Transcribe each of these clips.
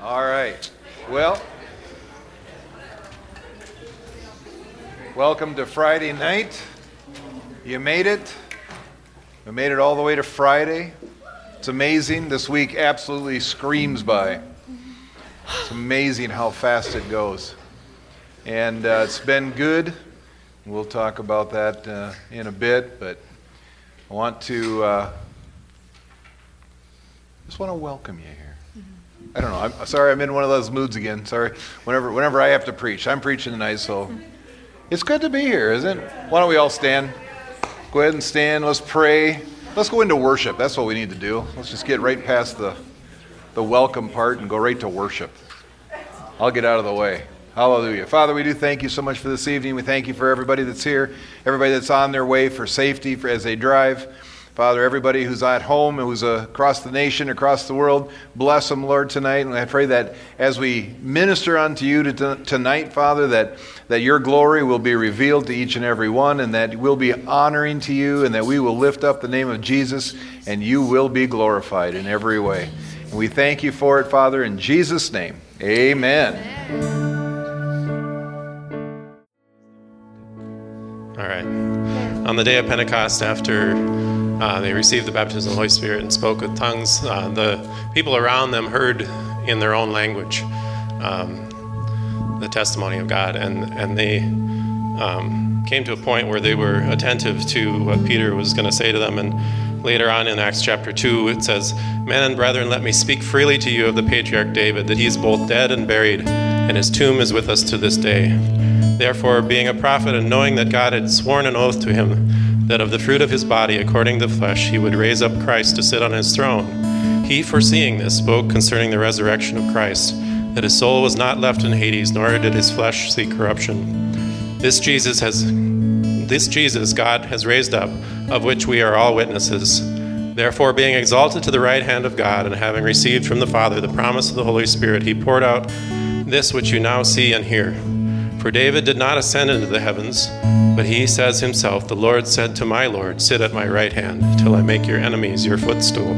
All right. Well, welcome to Friday night. You made it. We made it all the way to Friday. It's amazing. This week absolutely screams by. It's amazing how fast it goes. And uh, it's been good. We'll talk about that uh, in a bit, but I want to uh, just want to welcome you here. I don't know. I'm sorry. I'm in one of those moods again. Sorry. Whenever whenever I have to preach, I'm preaching tonight, so it's good to be here, isn't it? Why don't we all stand? Go ahead and stand. Let's pray. Let's go into worship. That's what we need to do. Let's just get right past the the welcome part and go right to worship. I'll get out of the way. Hallelujah. Father, we do thank you so much for this evening. We thank you for everybody that's here, everybody that's on their way for safety for, as they drive. Father, everybody who's at home, who's across the nation, across the world, bless them, Lord, tonight. And I pray that as we minister unto you tonight, Father, that, that your glory will be revealed to each and every one, and that we'll be honoring to you, and that we will lift up the name of Jesus, and you will be glorified in every way. And we thank you for it, Father, in Jesus' name. Amen. Amen. All right. On the day of Pentecost, after uh, they received the baptism of the Holy Spirit and spoke with tongues, uh, the people around them heard in their own language um, the testimony of God, and and they um, came to a point where they were attentive to what Peter was going to say to them. And later on in Acts chapter two, it says, "Men and brethren, let me speak freely to you of the patriarch David, that he is both dead and buried, and his tomb is with us to this day." Therefore, being a prophet and knowing that God had sworn an oath to him that of the fruit of his body, according to the flesh, he would raise up Christ to sit on his throne, he, foreseeing this, spoke concerning the resurrection of Christ, that his soul was not left in Hades, nor did his flesh see corruption. This Jesus has this Jesus God has raised up, of which we are all witnesses. Therefore, being exalted to the right hand of God, and having received from the Father the promise of the Holy Spirit, he poured out this which you now see and hear. For David did not ascend into the heavens, but he says himself, The Lord said to my Lord, Sit at my right hand, till I make your enemies your footstool.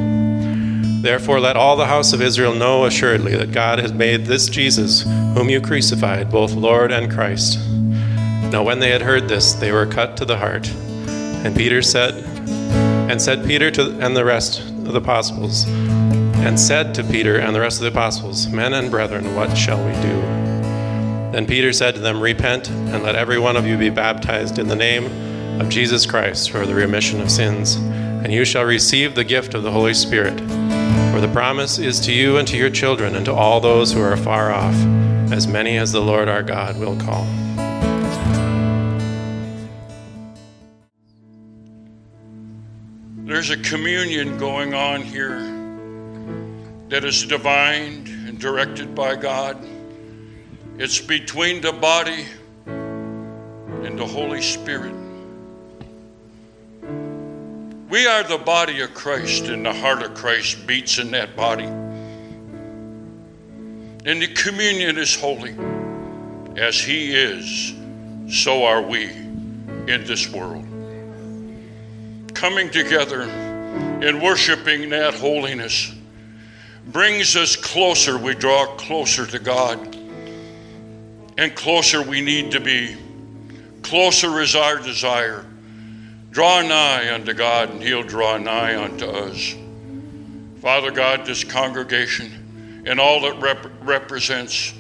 Therefore, let all the house of Israel know assuredly that God has made this Jesus, whom you crucified, both Lord and Christ. Now, when they had heard this, they were cut to the heart. And Peter said, and said Peter to and the rest of the apostles, and said to Peter and the rest of the apostles, Men and brethren, what shall we do? Then Peter said to them, Repent, and let every one of you be baptized in the name of Jesus Christ for the remission of sins, and you shall receive the gift of the Holy Spirit. For the promise is to you and to your children and to all those who are far off, as many as the Lord our God will call. There's a communion going on here that is divine and directed by God. It's between the body and the Holy Spirit. We are the body of Christ, and the heart of Christ beats in that body. And the communion is holy. As He is, so are we in this world. Coming together and worshiping that holiness brings us closer. We draw closer to God and closer we need to be. Closer is our desire. Draw nigh unto God, and He'll draw nigh unto us. Father God, this congregation and all it rep- represents,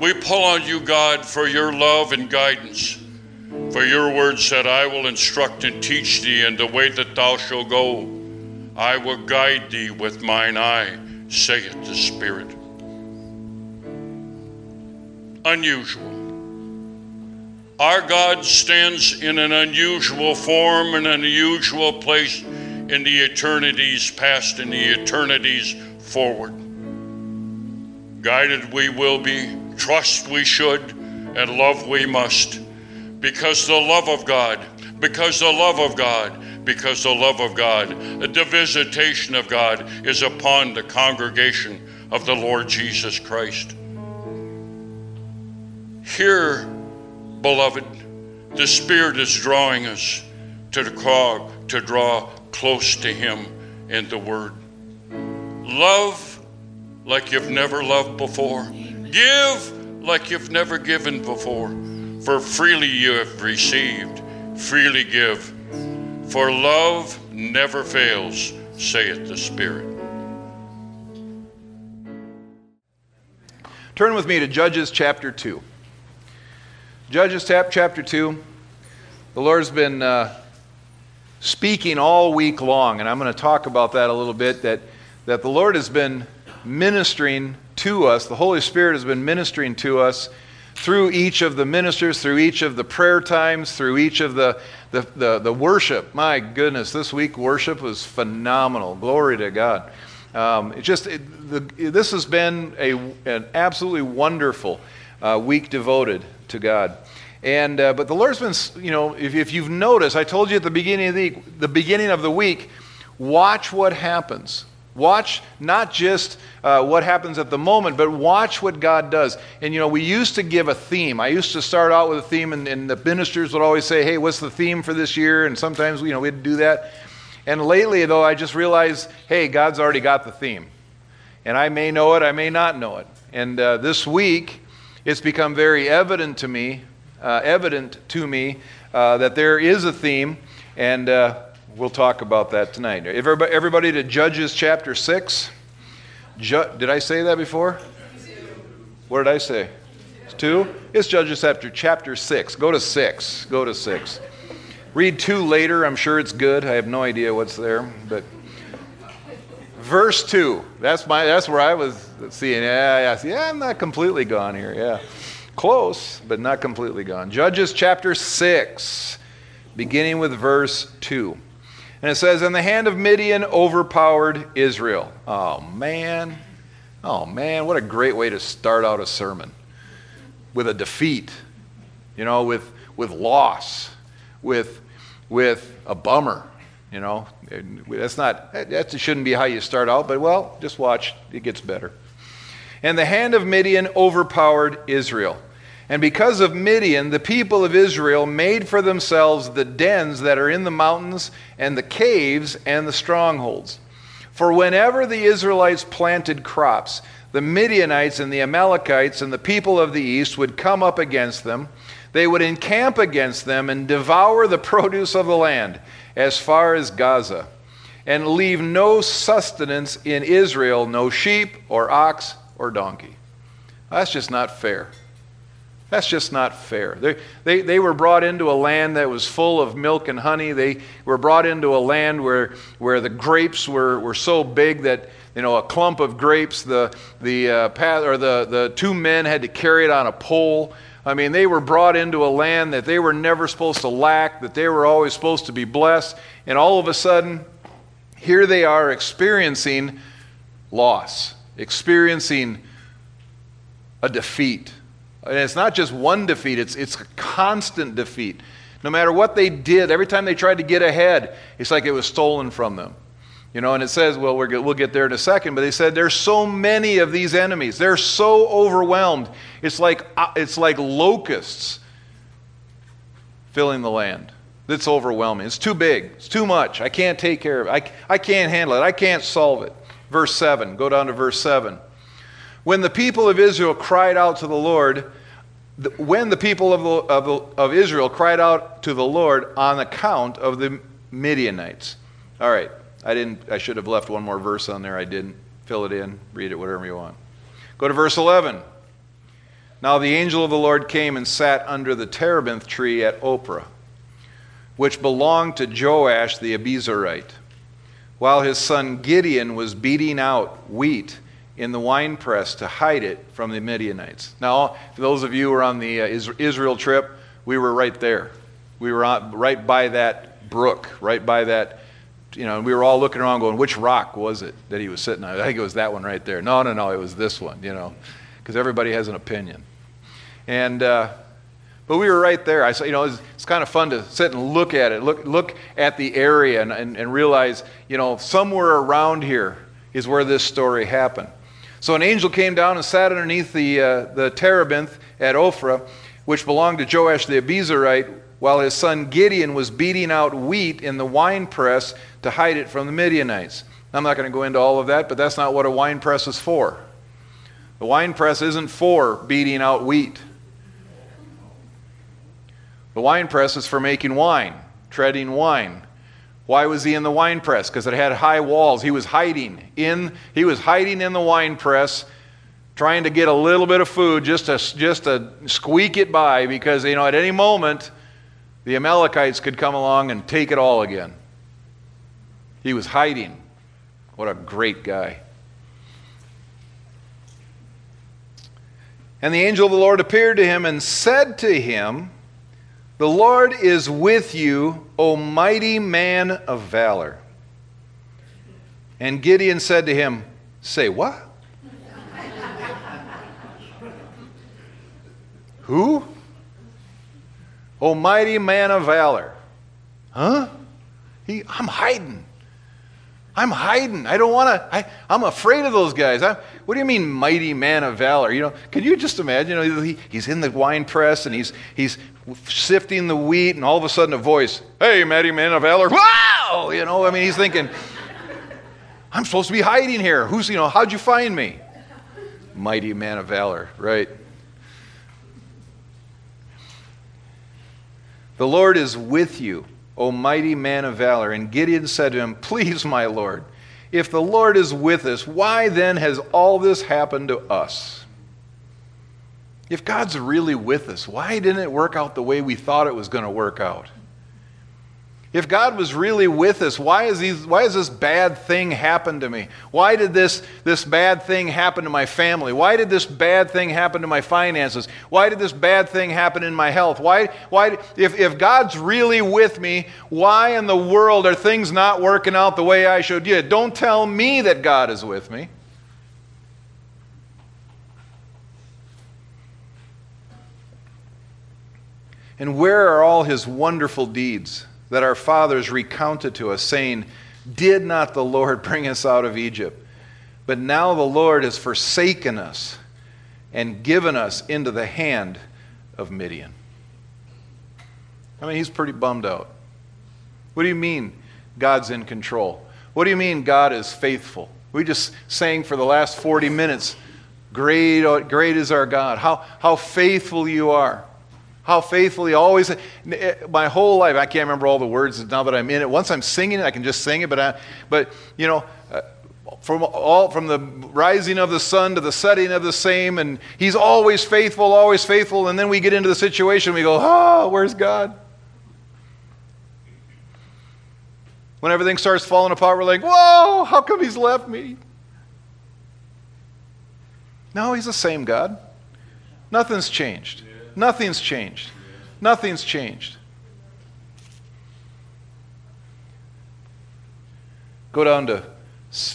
we pull on you, God, for your love and guidance. For your word said, I will instruct and teach thee in the way that thou shalt go. I will guide thee with mine eye, saith the Spirit unusual. Our God stands in an unusual form and an unusual place in the eternities past and the eternities forward. Guided we will be, trust we should, and love we must. Because the love of God, because the love of God, because the love of God, the visitation of God is upon the congregation of the Lord Jesus Christ. Here, beloved, the Spirit is drawing us to the draw, to draw close to Him in the Word. Love like you've never loved before. Give like you've never given before. For freely you have received, freely give. For love never fails, saith the Spirit. Turn with me to Judges chapter 2. Judges chapter 2. The Lord's been uh, speaking all week long, and I'm going to talk about that a little bit. That, that the Lord has been ministering to us, the Holy Spirit has been ministering to us through each of the ministers, through each of the prayer times, through each of the, the, the, the worship. My goodness, this week worship was phenomenal. Glory to God. Um, it just it, the, this has been a, an absolutely wonderful uh, week devoted to God. And uh, but the Lord's been, you know, if, if you've noticed, I told you at the beginning of the the beginning of the week, watch what happens. Watch not just uh, what happens at the moment, but watch what God does. And you know, we used to give a theme. I used to start out with a theme, and, and the ministers would always say, "Hey, what's the theme for this year?" And sometimes, you know, we'd do that. And lately, though, I just realized, hey, God's already got the theme. And I may know it, I may not know it. And uh, this week, it's become very evident to me, uh, evident to me, uh, that there is a theme, and uh, we'll talk about that tonight. Everybody, everybody to Judges chapter 6. Ju- did I say that before? What did I say? Two? It's Judges chapter, chapter 6. Go to 6. Go to 6. Read 2 later. I'm sure it's good. I have no idea what's there. But verse 2. That's, my, that's where I was seeing. Yeah, yeah, yeah, I'm not completely gone here. Yeah. Close, but not completely gone. Judges chapter 6, beginning with verse 2. And it says, And the hand of Midian overpowered Israel. Oh, man. Oh, man. What a great way to start out a sermon. With a defeat, you know, with, with loss, with with a bummer. You know, that's not, that shouldn't be how you start out, but well, just watch, it gets better. And the hand of Midian overpowered Israel. And because of Midian, the people of Israel made for themselves the dens that are in the mountains, and the caves, and the strongholds. For whenever the Israelites planted crops, the Midianites and the Amalekites and the people of the east would come up against them they would encamp against them and devour the produce of the land as far as Gaza, and leave no sustenance in Israel, no sheep or ox or donkey. That's just not fair. That's just not fair. They, they, they were brought into a land that was full of milk and honey. They were brought into a land where, where the grapes were, were so big that you know, a clump of grapes, the, the, uh, path, or the, the two men had to carry it on a pole. I mean, they were brought into a land that they were never supposed to lack, that they were always supposed to be blessed, and all of a sudden, here they are experiencing loss, experiencing a defeat. And it's not just one defeat, it's, it's a constant defeat. No matter what they did, every time they tried to get ahead, it's like it was stolen from them. You know, and it says, well, we will get there in a second, but they said there's so many of these enemies. They're so overwhelmed. It's like, uh, it's like locusts filling the land. It's overwhelming. It's too big. It's too much. I can't take care of it. I, I can't handle it. I can't solve it. Verse 7. Go down to verse 7. When the people of Israel cried out to the Lord, when the people of, the, of, of Israel cried out to the Lord on account of the Midianites. All right. I didn't I should have left one more verse on there. I didn't. Fill it in, read it whatever you want. Go to verse 11. Now the angel of the Lord came and sat under the terebinth tree at Ophrah, which belonged to Joash the Abiezrite, while his son Gideon was beating out wheat in the winepress to hide it from the Midianites. Now, for those of you who were on the uh, Israel trip, we were right there. We were right by that brook, right by that you know, and we were all looking around going, which rock was it that he was sitting on? I think it was that one right there. No, no, no, it was this one, you know, because everybody has an opinion. And, uh, but we were right there. I said, you know, it's, it's, kind of fun to sit and look at it, look, look at the area and, and, and realize, you know, somewhere around here is where this story happened. So an angel came down and sat underneath the, uh, the terebinth at Ophrah, which belonged to Joash the Abiezrite, while his son Gideon was beating out wheat in the winepress to hide it from the Midianites. I'm not going to go into all of that, but that's not what a wine press is for. The wine press isn't for beating out wheat. The wine press is for making wine, treading wine. Why was he in the wine press? Because it had high walls. He was hiding in he was hiding in the wine press trying to get a little bit of food just to just to squeak it by because you know at any moment the Amalekites could come along and take it all again. He was hiding. What a great guy. And the angel of the Lord appeared to him and said to him, The Lord is with you, O mighty man of valor. And Gideon said to him, Say what? Who? O mighty man of valor. Huh? He, I'm hiding. I'm hiding. I don't want to. I'm afraid of those guys. I, what do you mean, mighty man of valor? You know, can you just imagine? You know, he, he's in the wine press and he's he's sifting the wheat, and all of a sudden a voice, "Hey, mighty man of valor!" Wow! You know, I mean, he's thinking, "I'm supposed to be hiding here. Who's you know? How'd you find me?" Mighty man of valor, right? The Lord is with you. O mighty man of valor. And Gideon said to him, Please, my Lord, if the Lord is with us, why then has all this happened to us? If God's really with us, why didn't it work out the way we thought it was going to work out? If God was really with us, why, is these, why has this bad thing happened to me? Why did this, this bad thing happen to my family? Why did this bad thing happen to my finances? Why did this bad thing happen in my health? Why, why, if, if God's really with me, why in the world are things not working out the way I should? Yeah, don't tell me that God is with me. And where are all his wonderful deeds? That our fathers recounted to us, saying, Did not the Lord bring us out of Egypt? But now the Lord has forsaken us and given us into the hand of Midian. I mean, he's pretty bummed out. What do you mean God's in control? What do you mean God is faithful? We just sang for the last 40 minutes, Great, great is our God. How, how faithful you are. How faithfully always, my whole life, I can't remember all the words now that I'm in it. Once I'm singing it, I can just sing it. But, I, but you know, uh, from all from the rising of the sun to the setting of the same, and He's always faithful, always faithful. And then we get into the situation, we go, oh, where's God? When everything starts falling apart, we're like, whoa, how come He's left me? No, He's the same God. Nothing's changed. Nothing's changed. Nothing's changed. Go down to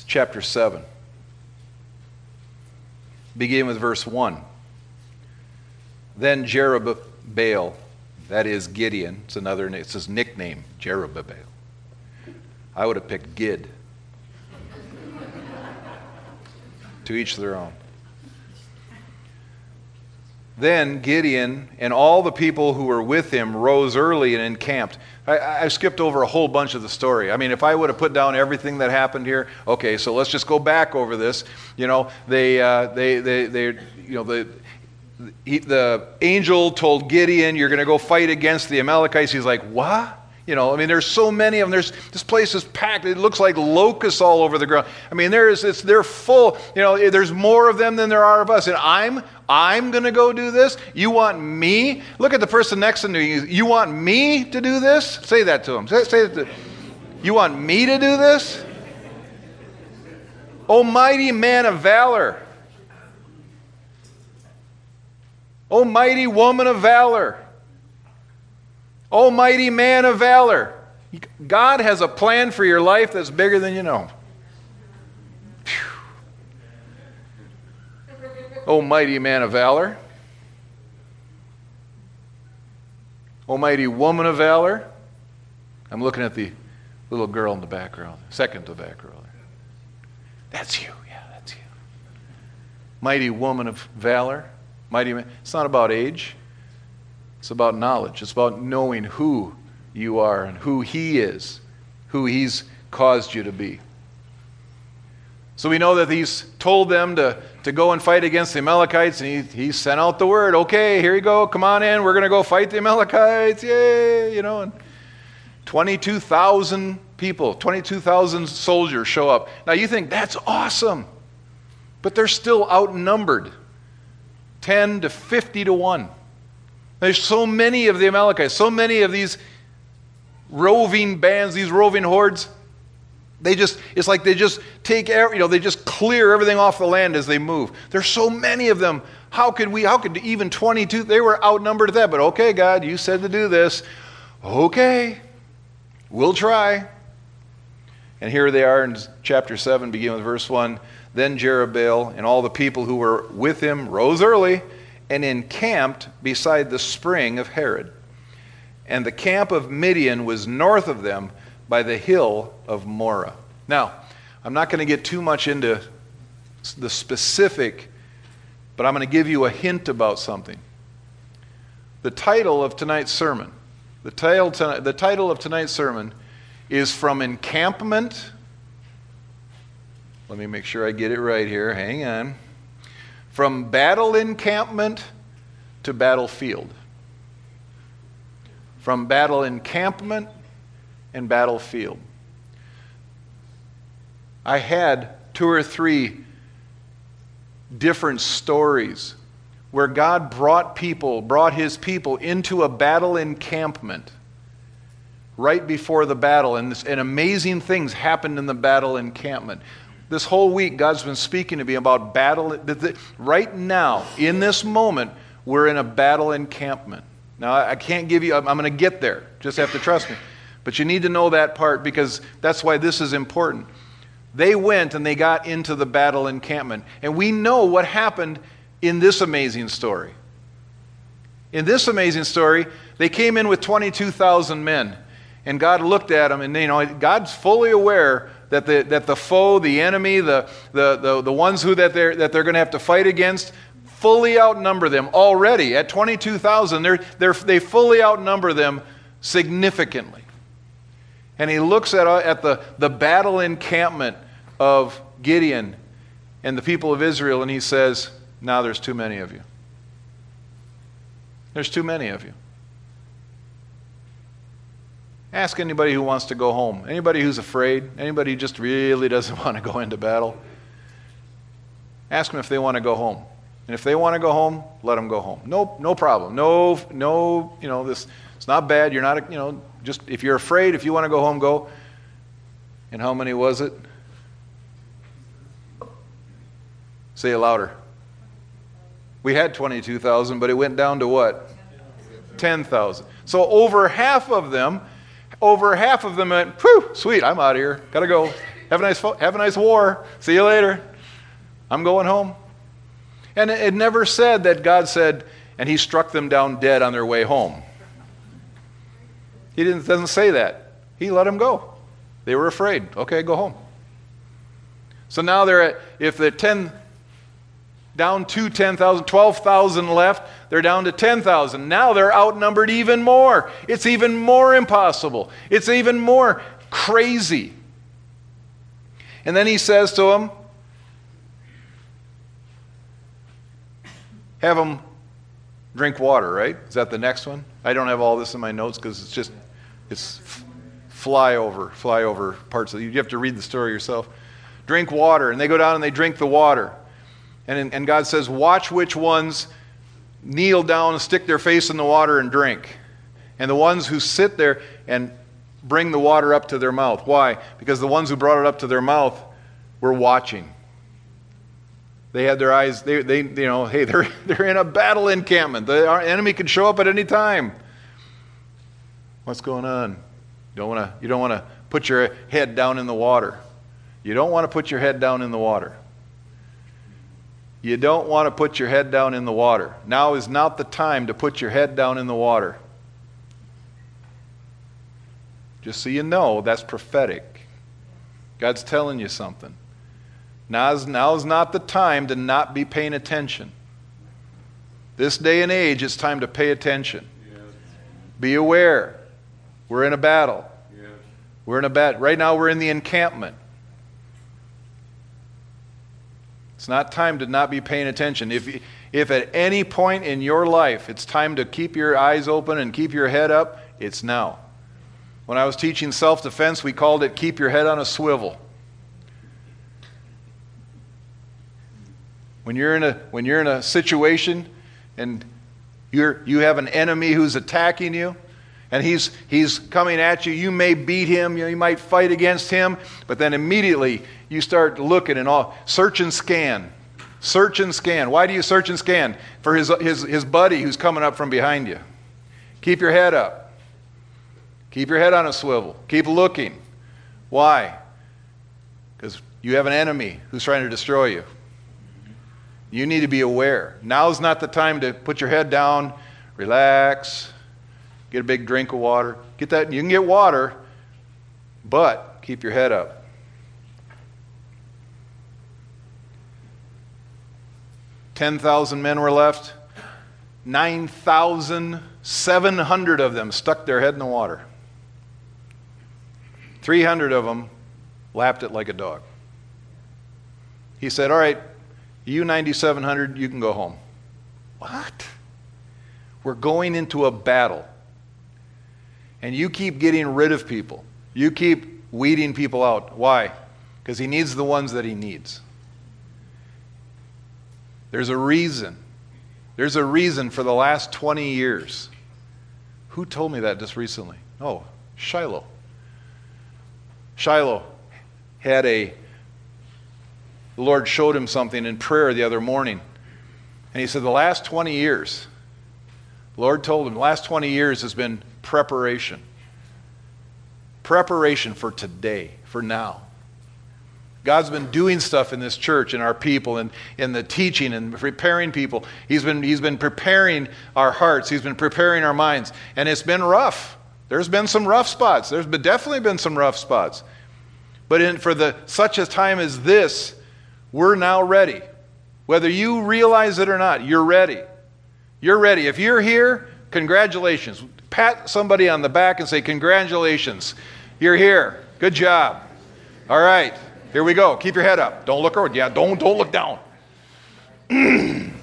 chapter 7. Begin with verse 1. Then Jerubbaal, that is Gideon, it's another it's his nickname, Jerubbaal. I would have picked Gid. to each their own. Then Gideon and all the people who were with him rose early and encamped. I, I, skipped over a whole bunch of the story. I mean, if I would have put down everything that happened here, okay, so let's just go back over this. You know, they, uh, they, they, they, you know, the, he, the angel told Gideon, "You're going to go fight against the Amalekites." He's like, "What?" You know, I mean, there's so many of them. There's this place is packed. It looks like locusts all over the ground. I mean, there's it's they're full. You know, there's more of them than there are of us. And I'm I'm going to go do this. You want me? Look at the person next to you. You want me to do this? Say that to him. Say, say that to, You want me to do this? Almighty man of valor. Almighty woman of valor. Almighty man of valor. God has a plan for your life that's bigger than you know. Almighty man of valor. O mighty woman of valor. I'm looking at the little girl in the background, second to back row. That's you. Yeah, that's you. Mighty woman of valor. Mighty man. It's not about age. It's about knowledge. It's about knowing who you are and who He is, who He's caused you to be. So we know that he's told them to, to go and fight against the Amalekites, and he, he sent out the word, okay, here you go, come on in, we're going to go fight the Amalekites, yay, you know. And 22,000 people, 22,000 soldiers show up. Now you think, that's awesome. But they're still outnumbered 10 to 50 to 1. There's so many of the Amalekites, so many of these roving bands, these roving hordes. They just, it's like they just take, you know, they just clear everything off the land as they move. There's so many of them. How could we, how could even 22, they were outnumbered at that, but okay, God, you said to do this. Okay, we'll try. And here they are in chapter 7, beginning with verse 1. Then Jerubbaal and all the people who were with him rose early and encamped beside the spring of Harod. And the camp of Midian was north of them by the hill of Moreh. Now, I'm not going to get too much into the specific, but I'm going to give you a hint about something. The title of tonight's sermon, the title, the title of tonight's sermon is From Encampment. Let me make sure I get it right here. Hang on. From battle encampment to battlefield. From battle encampment and battlefield. I had two or three different stories where God brought people, brought his people into a battle encampment right before the battle, and, this, and amazing things happened in the battle encampment. This whole week, God's been speaking to me about battle. Right now, in this moment, we're in a battle encampment. Now, I can't give you, I'm going to get there. Just have to trust me. But you need to know that part because that's why this is important. They went and they got into the battle encampment. And we know what happened in this amazing story. In this amazing story, they came in with 22,000 men. And God looked at them, and you know, God's fully aware that the, that the foe, the enemy, the, the, the, the ones who that they're, that they're going to have to fight against, fully outnumber them already. At 22,000, they're, they're, they fully outnumber them significantly and he looks at, uh, at the, the battle encampment of Gideon and the people of Israel, and he says, Now there's too many of you. There's too many of you. Ask anybody who wants to go home. Anybody who's afraid. Anybody who just really doesn't want to go into battle. Ask them if they want to go home. And if they want to go home, let them go home. No, no problem. No, no, you know, this, it's not bad. You're not, you know, just if you're afraid, if you want to go home, go. And how many was it? Say it louder. We had 22,000, but it went down to what? 10,000. So over half of them, over half of them went, whew, sweet, I'm out of here. Gotta go. Have a nice, have a nice war. See you later. I'm going home. And it never said that God said, and he struck them down dead on their way home. He didn't, doesn't say that. He let them go. They were afraid. Okay, go home. So now they're at, if they're 10, down to 10,000, 12,000 left, they're down to 10,000. Now they're outnumbered even more. It's even more impossible. It's even more crazy. And then he says to them, have them drink water, right? Is that the next one? I don't have all this in my notes because it's just it's flyover, flyover parts of it. You have to read the story yourself. Drink water. And they go down and they drink the water. And, and God says, Watch which ones kneel down and stick their face in the water and drink. And the ones who sit there and bring the water up to their mouth. Why? Because the ones who brought it up to their mouth were watching. They had their eyes, they, they you know, hey, they're, they're in a battle encampment. The enemy can show up at any time. What's going on? You don't want to you don't want to put your head down in the water. You don't want to put your head down in the water. You don't want to put your head down in the water. Now is not the time to put your head down in the water. Just so you know, that's prophetic. God's telling you something. Now is, now is not the time to not be paying attention. This day and age, it's time to pay attention. Be aware. We're in a battle. Yes. We're in a battle. Right now, we're in the encampment. It's not time to not be paying attention. If, if at any point in your life it's time to keep your eyes open and keep your head up, it's now. When I was teaching self defense, we called it keep your head on a swivel. When you're in a, when you're in a situation and you're, you have an enemy who's attacking you, and he's, he's coming at you. You may beat him, you, know, you might fight against him, but then immediately you start looking and all, search and scan. Search and scan. Why do you search and scan? For his, his, his buddy who's coming up from behind you. Keep your head up. Keep your head on a swivel. Keep looking. Why? Because you have an enemy who's trying to destroy you. You need to be aware. Now's not the time to put your head down, relax, Get a big drink of water. Get that. You can get water, but keep your head up. Ten thousand men were left. Nine thousand seven hundred of them stuck their head in the water. Three hundred of them lapped it like a dog. He said, "All right, you ninety-seven hundred, you can go home." What? We're going into a battle and you keep getting rid of people. You keep weeding people out. Why? Because he needs the ones that he needs. There's a reason. There's a reason for the last 20 years. Who told me that just recently? Oh, Shiloh. Shiloh had a, the Lord showed him something in prayer the other morning. And he said, The last 20 years, the Lord told him, the last 20 years has been preparation. Preparation for today, for now. God's been doing stuff in this church and our people and in the teaching and preparing people. He's been, he's been preparing our hearts. He's been preparing our minds. And it's been rough. There's been some rough spots. There's been, definitely been some rough spots. But in, for the, such a time as this, we're now ready. Whether you realize it or not, you're ready. You're ready. If you're here, congratulations pat somebody on the back and say, Congratulations, you're here. Good job. All right, here we go. Keep your head up. Don't look over. Yeah, don't, don't look down.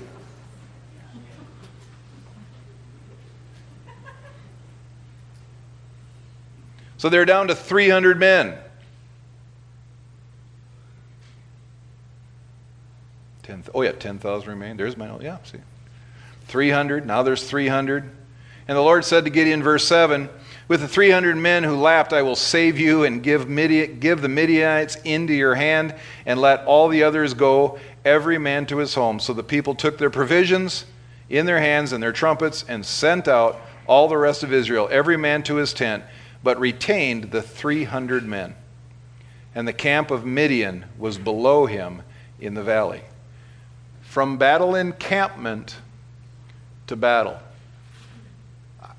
so they're down to 300 men. 10, oh, yeah, 10,000 remain. There's my, yeah, see. 300. Now there's 300. And the Lord said to Gideon, verse 7 With the 300 men who lapped, I will save you and give, give the Midianites into your hand, and let all the others go, every man to his home. So the people took their provisions in their hands and their trumpets, and sent out all the rest of Israel, every man to his tent, but retained the 300 men. And the camp of Midian was below him in the valley. From battle encampment to battle.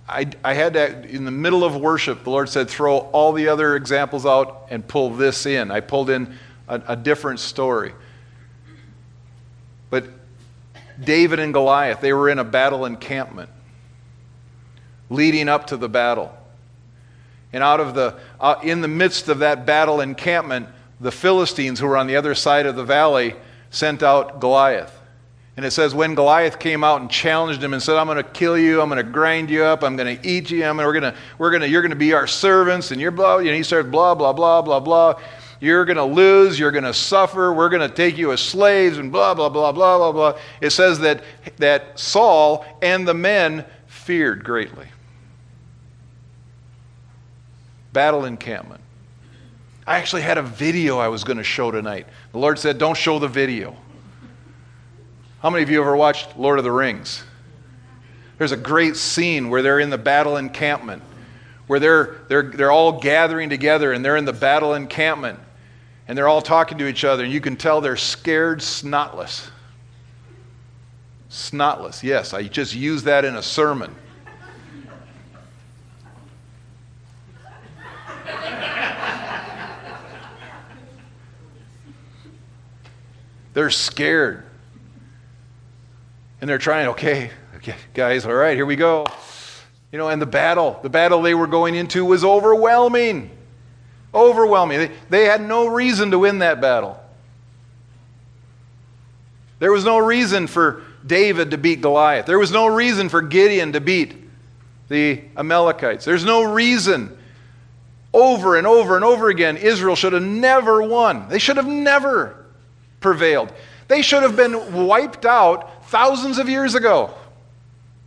I, I had to, in the middle of worship, the Lord said, throw all the other examples out and pull this in. I pulled in a, a different story. But David and Goliath, they were in a battle encampment leading up to the battle. And out of the, uh, in the midst of that battle encampment, the Philistines, who were on the other side of the valley, sent out Goliath. And it says, when Goliath came out and challenged him and said, I'm going to kill you, I'm going to grind you up, I'm going to eat you, I'm, gonna, we're going to, we're going to, you're going to be our servants, and you're blah, you know, he started blah, blah, blah, blah, blah. You're going to lose, you're going to suffer, we're going to take you as slaves, and blah, blah, blah, blah, blah, blah. It says that, that Saul and the men feared greatly. Battle encampment. I actually had a video I was going to show tonight. The Lord said, Don't show the video. How many of you ever watched Lord of the Rings? There's a great scene where they're in the battle encampment, where they're, they're, they're all gathering together and they're in the battle encampment and they're all talking to each other, and you can tell they're scared snotless. Snotless, yes, I just used that in a sermon. they're scared. And they're trying, okay, okay, guys, all right, here we go. You know, and the battle, the battle they were going into was overwhelming. Overwhelming. They, they had no reason to win that battle. There was no reason for David to beat Goliath. There was no reason for Gideon to beat the Amalekites. There's no reason. Over and over and over again, Israel should have never won. They should have never prevailed. They should have been wiped out thousands of years ago.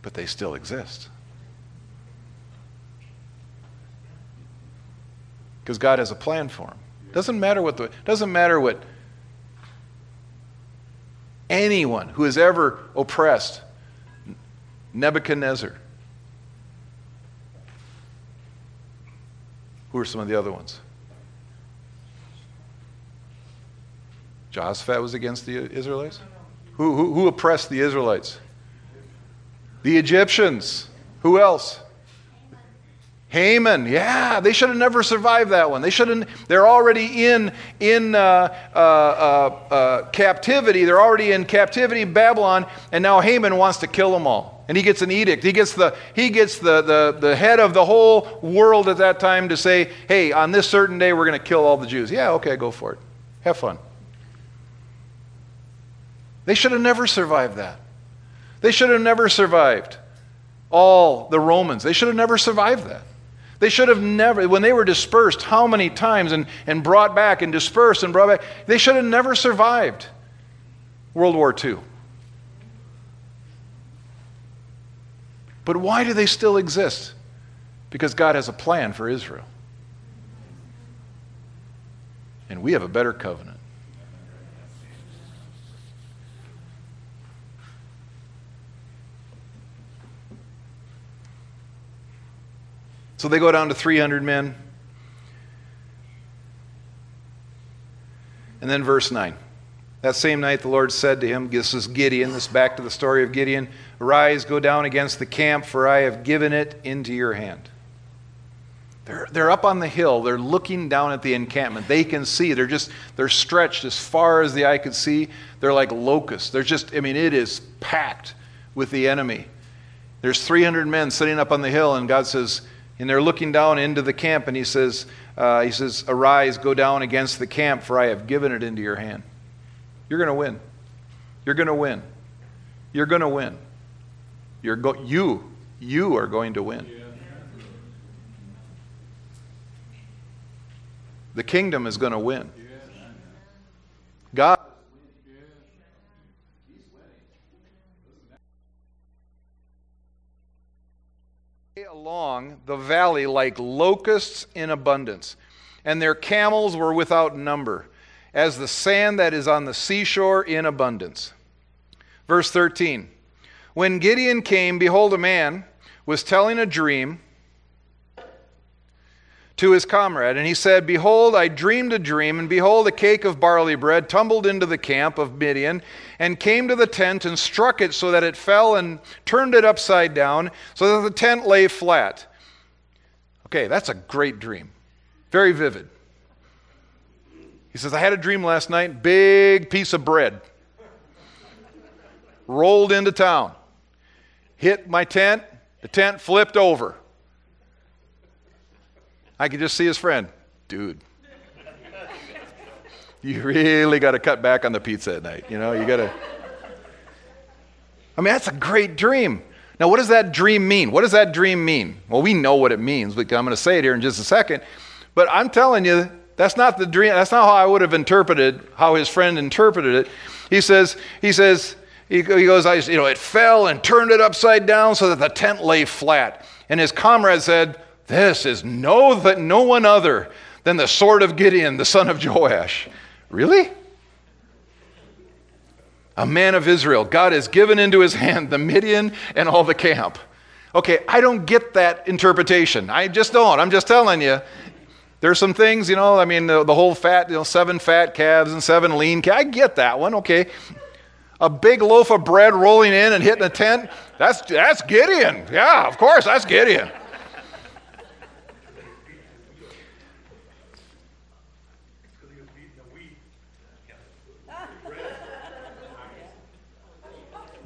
But they still exist. Because God has a plan for them. Doesn't matter what the doesn't matter what anyone who has ever oppressed Nebuchadnezzar. Who are some of the other ones? Jehoshaphat was against the Israelites? Who, who, who oppressed the Israelites? The Egyptians. Who else? Haman, yeah, they should have never survived that one. They should have. They're already in in uh, uh, uh, uh, captivity. They're already in captivity in Babylon, and now Haman wants to kill them all. And he gets an edict. He gets the he gets the the, the head of the whole world at that time to say, "Hey, on this certain day, we're going to kill all the Jews." Yeah, okay, go for it. Have fun. They should have never survived that. They should have never survived all the Romans. They should have never survived that. They should have never, when they were dispersed, how many times and, and brought back and dispersed and brought back, they should have never survived World War II. But why do they still exist? Because God has a plan for Israel. And we have a better covenant. So they go down to 300 men. And then verse 9. That same night the Lord said to him, This is Gideon, this back to the story of Gideon Arise, go down against the camp, for I have given it into your hand. They're, they're up on the hill. They're looking down at the encampment. They can see. They're just, they're stretched as far as the eye could see. They're like locusts. They're just, I mean, it is packed with the enemy. There's 300 men sitting up on the hill, and God says, and they're looking down into the camp, and he says, uh, he says, Arise, go down against the camp, for I have given it into your hand. You're going to win. You're going to win. You're going to win. You're go- you, you are going to win. The kingdom is going to win. God along the valley like locusts in abundance, and their camels were without number, as the sand that is on the seashore in abundance. Verse 13 When Gideon came, behold, a man was telling a dream to his comrade. And he said, Behold, I dreamed a dream, and behold, a cake of barley bread tumbled into the camp of Midian, and came to the tent, and struck it so that it fell, and turned it upside down, so that the tent lay flat. Okay, that's a great dream. Very vivid. He says, I had a dream last night, big piece of bread. Rolled into town. Hit my tent, the tent flipped over. I could just see his friend. Dude, you really got to cut back on the pizza at night. You know, you got to. I mean, that's a great dream. Now, what does that dream mean? What does that dream mean? Well, we know what it means. I'm going to say it here in just a second. But I'm telling you, that's not the dream. That's not how I would have interpreted how his friend interpreted it. He says, he says, he goes, I, you know, it fell and turned it upside down so that the tent lay flat. And his comrade said, this is no, no one other than the sword of Gideon, the son of Joash. Really? A man of Israel. God has given into his hand the Midian and all the camp. Okay, I don't get that interpretation. I just don't. I'm just telling you. There's some things, you know, I mean, the, the whole fat, you know, seven fat calves and seven lean calves. I get that one, okay. A big loaf of bread rolling in and hitting a tent, that's, that's Gideon. Yeah, of course, that's Gideon.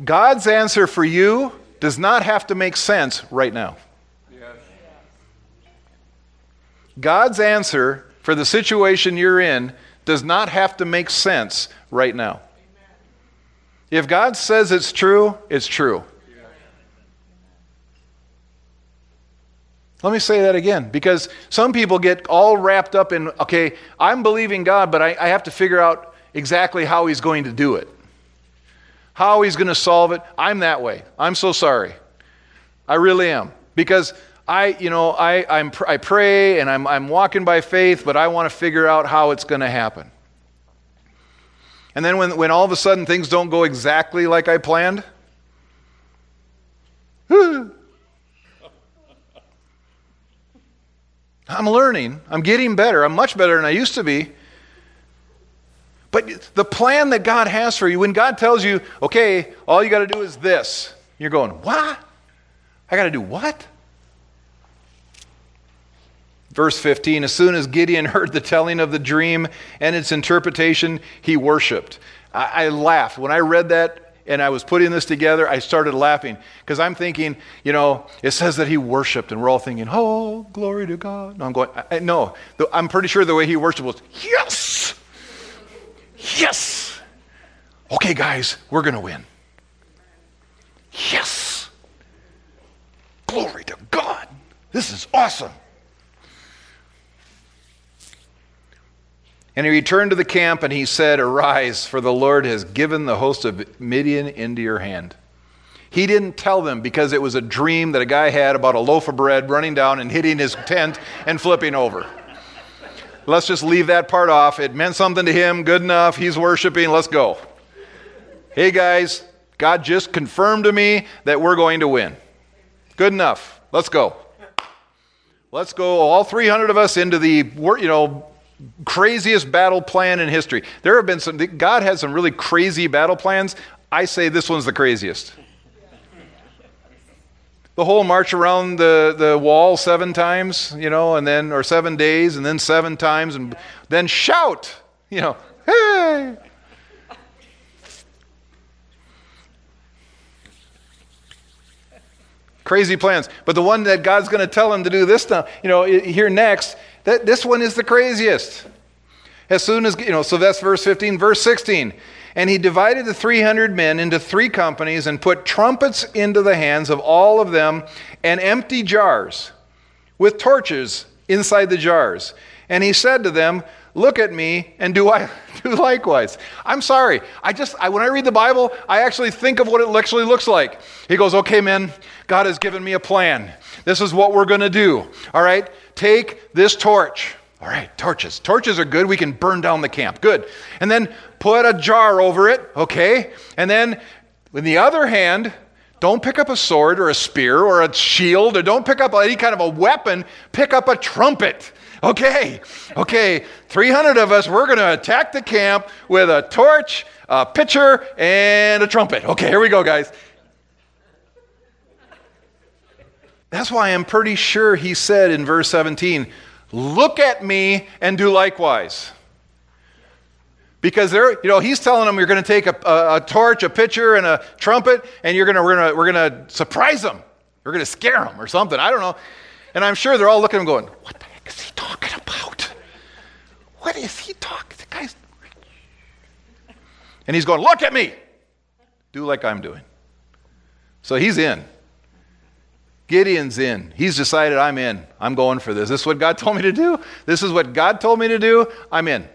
God's answer for you does not have to make sense right now. God's answer for the situation you're in does not have to make sense right now. If God says it's true, it's true. Let me say that again because some people get all wrapped up in, okay, I'm believing God, but I, I have to figure out exactly how He's going to do it, how He's going to solve it. I'm that way. I'm so sorry. I really am. Because I, you know, I, I'm, I pray and I'm, I'm walking by faith, but I want to figure out how it's going to happen. And then when, when all of a sudden things don't go exactly like I planned, I'm learning. I'm getting better. I'm much better than I used to be. But the plan that God has for you, when God tells you, okay, all you got to do is this, you're going, what? I got to do what? Verse 15 As soon as Gideon heard the telling of the dream and its interpretation, he worshiped. I, I laughed. When I read that and I was putting this together, I started laughing because I'm thinking, you know, it says that he worshiped, and we're all thinking, oh, glory to God. No, I'm going, I, no, I'm pretty sure the way he worshiped was, yes, yes. Okay, guys, we're going to win. Yes. Glory to God. This is awesome. And he returned to the camp and he said, Arise, for the Lord has given the host of Midian into your hand. He didn't tell them because it was a dream that a guy had about a loaf of bread running down and hitting his tent and flipping over. Let's just leave that part off. It meant something to him, good enough. He's worshiping. Let's go. Hey guys, God just confirmed to me that we're going to win. Good enough. Let's go. Let's go, all 300 of us, into the you know craziest battle plan in history. There have been some, God has some really crazy battle plans. I say this one's the craziest. The whole march around the, the wall seven times, you know, and then, or seven days, and then seven times, and then shout, you know, hey. Crazy plans. But the one that God's going to tell him to do this time, you know, here next, that, this one is the craziest. As soon as, you know, so that's verse 15. Verse 16. And he divided the 300 men into three companies and put trumpets into the hands of all of them and empty jars with torches inside the jars. And he said to them, Look at me and do I do likewise. I'm sorry. I just I, when I read the Bible, I actually think of what it actually looks like. He goes, "Okay, men, God has given me a plan. This is what we're going to do. All right? Take this torch. All right, torches. Torches are good. We can burn down the camp. Good. And then put a jar over it, okay? And then, in the other hand, don't pick up a sword or a spear or a shield or don't pick up any kind of a weapon. Pick up a trumpet. Okay, okay, 300 of us, we're going to attack the camp with a torch, a pitcher, and a trumpet. Okay, here we go, guys. That's why I'm pretty sure he said in verse 17, Look at me and do likewise. Because they're, you know, he's telling them you're going to take a, a, a, torch, a pitcher, and a trumpet, and you're going to, we're going to, we're going to surprise them. We're going to scare them or something. I don't know. And I'm sure they're all looking at him going, What the heck is he talking about? What is he talking? The guy's. And he's going, Look at me. Do like I'm doing. So he's in. Gideon's in. He's decided, I'm in. I'm going for this. This is what God told me to do. This is what God told me to do. I'm in.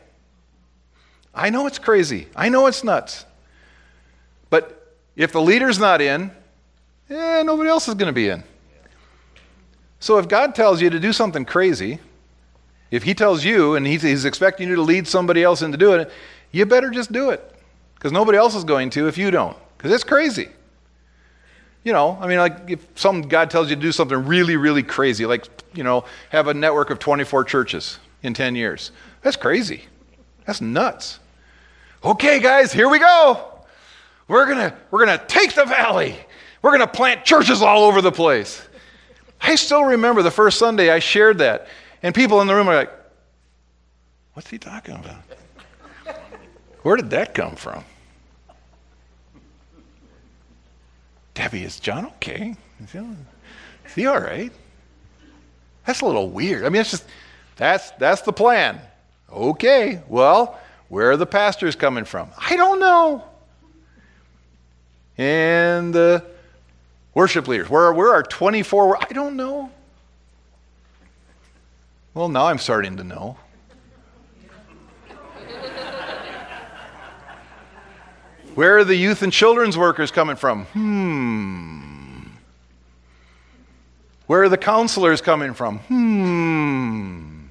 I know it's crazy. I know it's nuts. But if the leader's not in, eh, nobody else is going to be in. So if God tells you to do something crazy, if He tells you and he's, he's expecting you to lead somebody else into doing it, you better just do it. Because nobody else is going to if you don't. Because it's crazy. You know, I mean, like if some God tells you to do something really, really crazy, like, you know, have a network of 24 churches in 10 years, that's crazy. That's nuts. Okay, guys, here we go. We're gonna we're gonna take the valley. We're gonna plant churches all over the place. I still remember the first Sunday I shared that, and people in the room are like, "What's he talking about? Where did that come from?" Debbie, is John okay? Is he all right? That's a little weird. I mean, it's just, that's, that's the plan. Okay, well, where are the pastors coming from? I don't know. And the worship leaders. Where, where are 24? I don't know. Well, now I'm starting to know. Where are the youth and children's workers coming from? Hmm. Where are the counselors coming from? Hmm.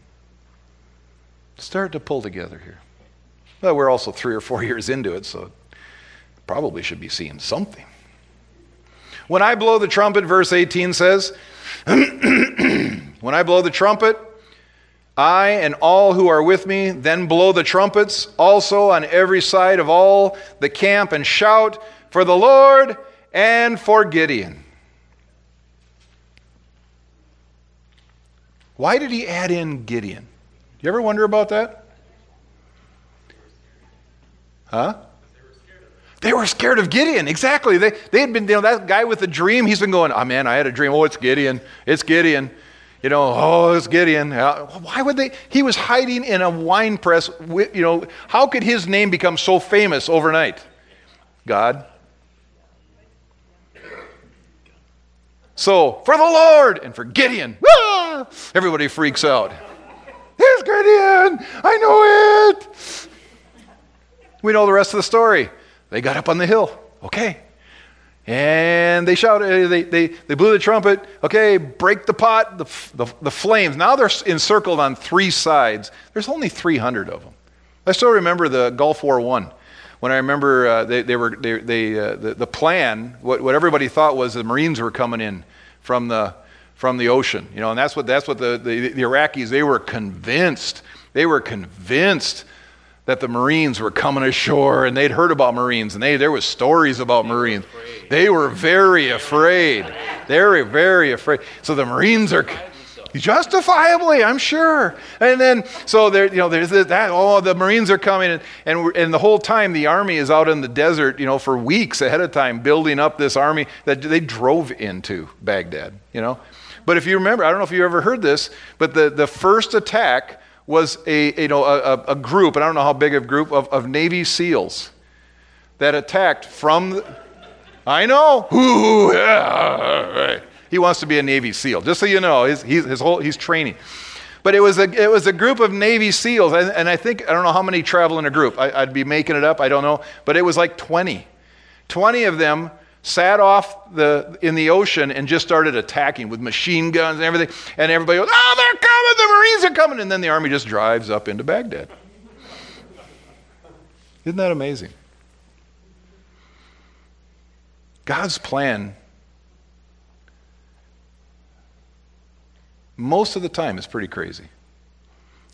Start to pull together here. Well, we're also three or four years into it, so probably should be seeing something. When I blow the trumpet, verse 18 says, When I blow the trumpet, I and all who are with me then blow the trumpets also on every side of all the camp and shout for the Lord and for Gideon. Why did he add in Gideon? Do you ever wonder about that? Huh? They were scared of Gideon. Exactly. They, they had been, you know, that guy with the dream, he's been going, oh man, I had a dream. Oh, it's Gideon. It's Gideon. You know, oh, it's Gideon. Why would they? He was hiding in a wine press. You know, how could his name become so famous overnight? God. So, for the Lord and for Gideon, ah, everybody freaks out. It's Gideon. I know it. We know the rest of the story. They got up on the hill. Okay. And they shouted, they, they, they blew the trumpet. Okay, break the pot, the, the, the flames. Now they're encircled on three sides. There's only 300 of them. I still remember the Gulf War One when I remember uh, they, they were they, they uh, the, the plan. What, what everybody thought was the Marines were coming in from the from the ocean, you know, and that's what that's what the, the, the Iraqis they were convinced they were convinced that the Marines were coming ashore and they'd heard about Marines and they, there was stories about Marines. They were very afraid. They were very afraid. So the Marines are justifiably, I'm sure. And then, so there, you know, there's that, oh, the Marines are coming and, and, and the whole time the army is out in the desert, you know, for weeks ahead of time building up this army that they drove into Baghdad, you know. But if you remember, I don't know if you ever heard this, but the, the first attack was a, you know, a, a group, and I don't know how big a group, of, of Navy SEALs that attacked from. The, I know. Ooh, yeah, right. He wants to be a Navy SEAL, just so you know. He's, he's, his whole, he's training. But it was, a, it was a group of Navy SEALs, and, and I think, I don't know how many travel in a group. I, I'd be making it up, I don't know. But it was like 20. 20 of them sat off the, in the ocean and just started attacking with machine guns and everything. And everybody goes, Oh, they're coming, the Marines are coming. And then the army just drives up into Baghdad. Isn't that amazing? God's plan, most of the time, is pretty crazy.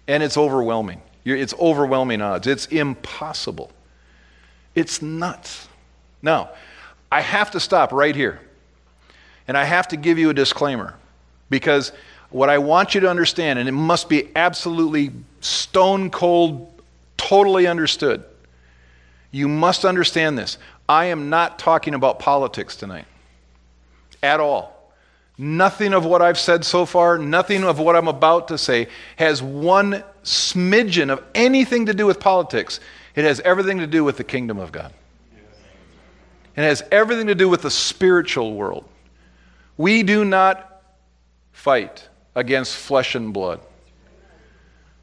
And it's overwhelming. It's overwhelming odds. It's impossible. It's nuts. Now, I have to stop right here. And I have to give you a disclaimer because what I want you to understand, and it must be absolutely stone cold, totally understood. You must understand this. I am not talking about politics tonight at all. Nothing of what I've said so far, nothing of what I'm about to say has one smidgen of anything to do with politics. It has everything to do with the kingdom of God and has everything to do with the spiritual world. We do not fight against flesh and blood,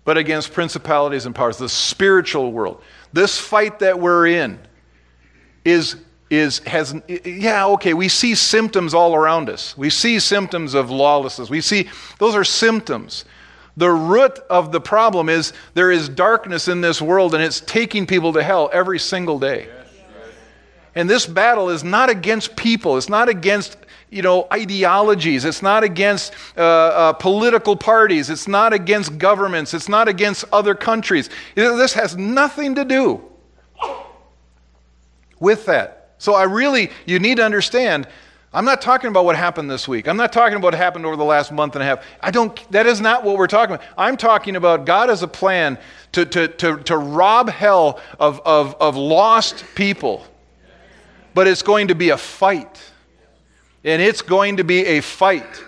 but against principalities and powers, the spiritual world. This fight that we're in is is has yeah okay we see symptoms all around us we see symptoms of lawlessness we see those are symptoms the root of the problem is there is darkness in this world and it's taking people to hell every single day and this battle is not against people, it's not against you know, ideologies. It's not against uh, uh, political parties. It's not against governments. It's not against other countries. This has nothing to do with that. So I really, you need to understand. I'm not talking about what happened this week. I'm not talking about what happened over the last month and a half. I don't, that is not what we're talking about. I'm talking about God has a plan to, to, to, to rob hell of, of, of lost people but it's going to be a fight. And it's going to be a fight.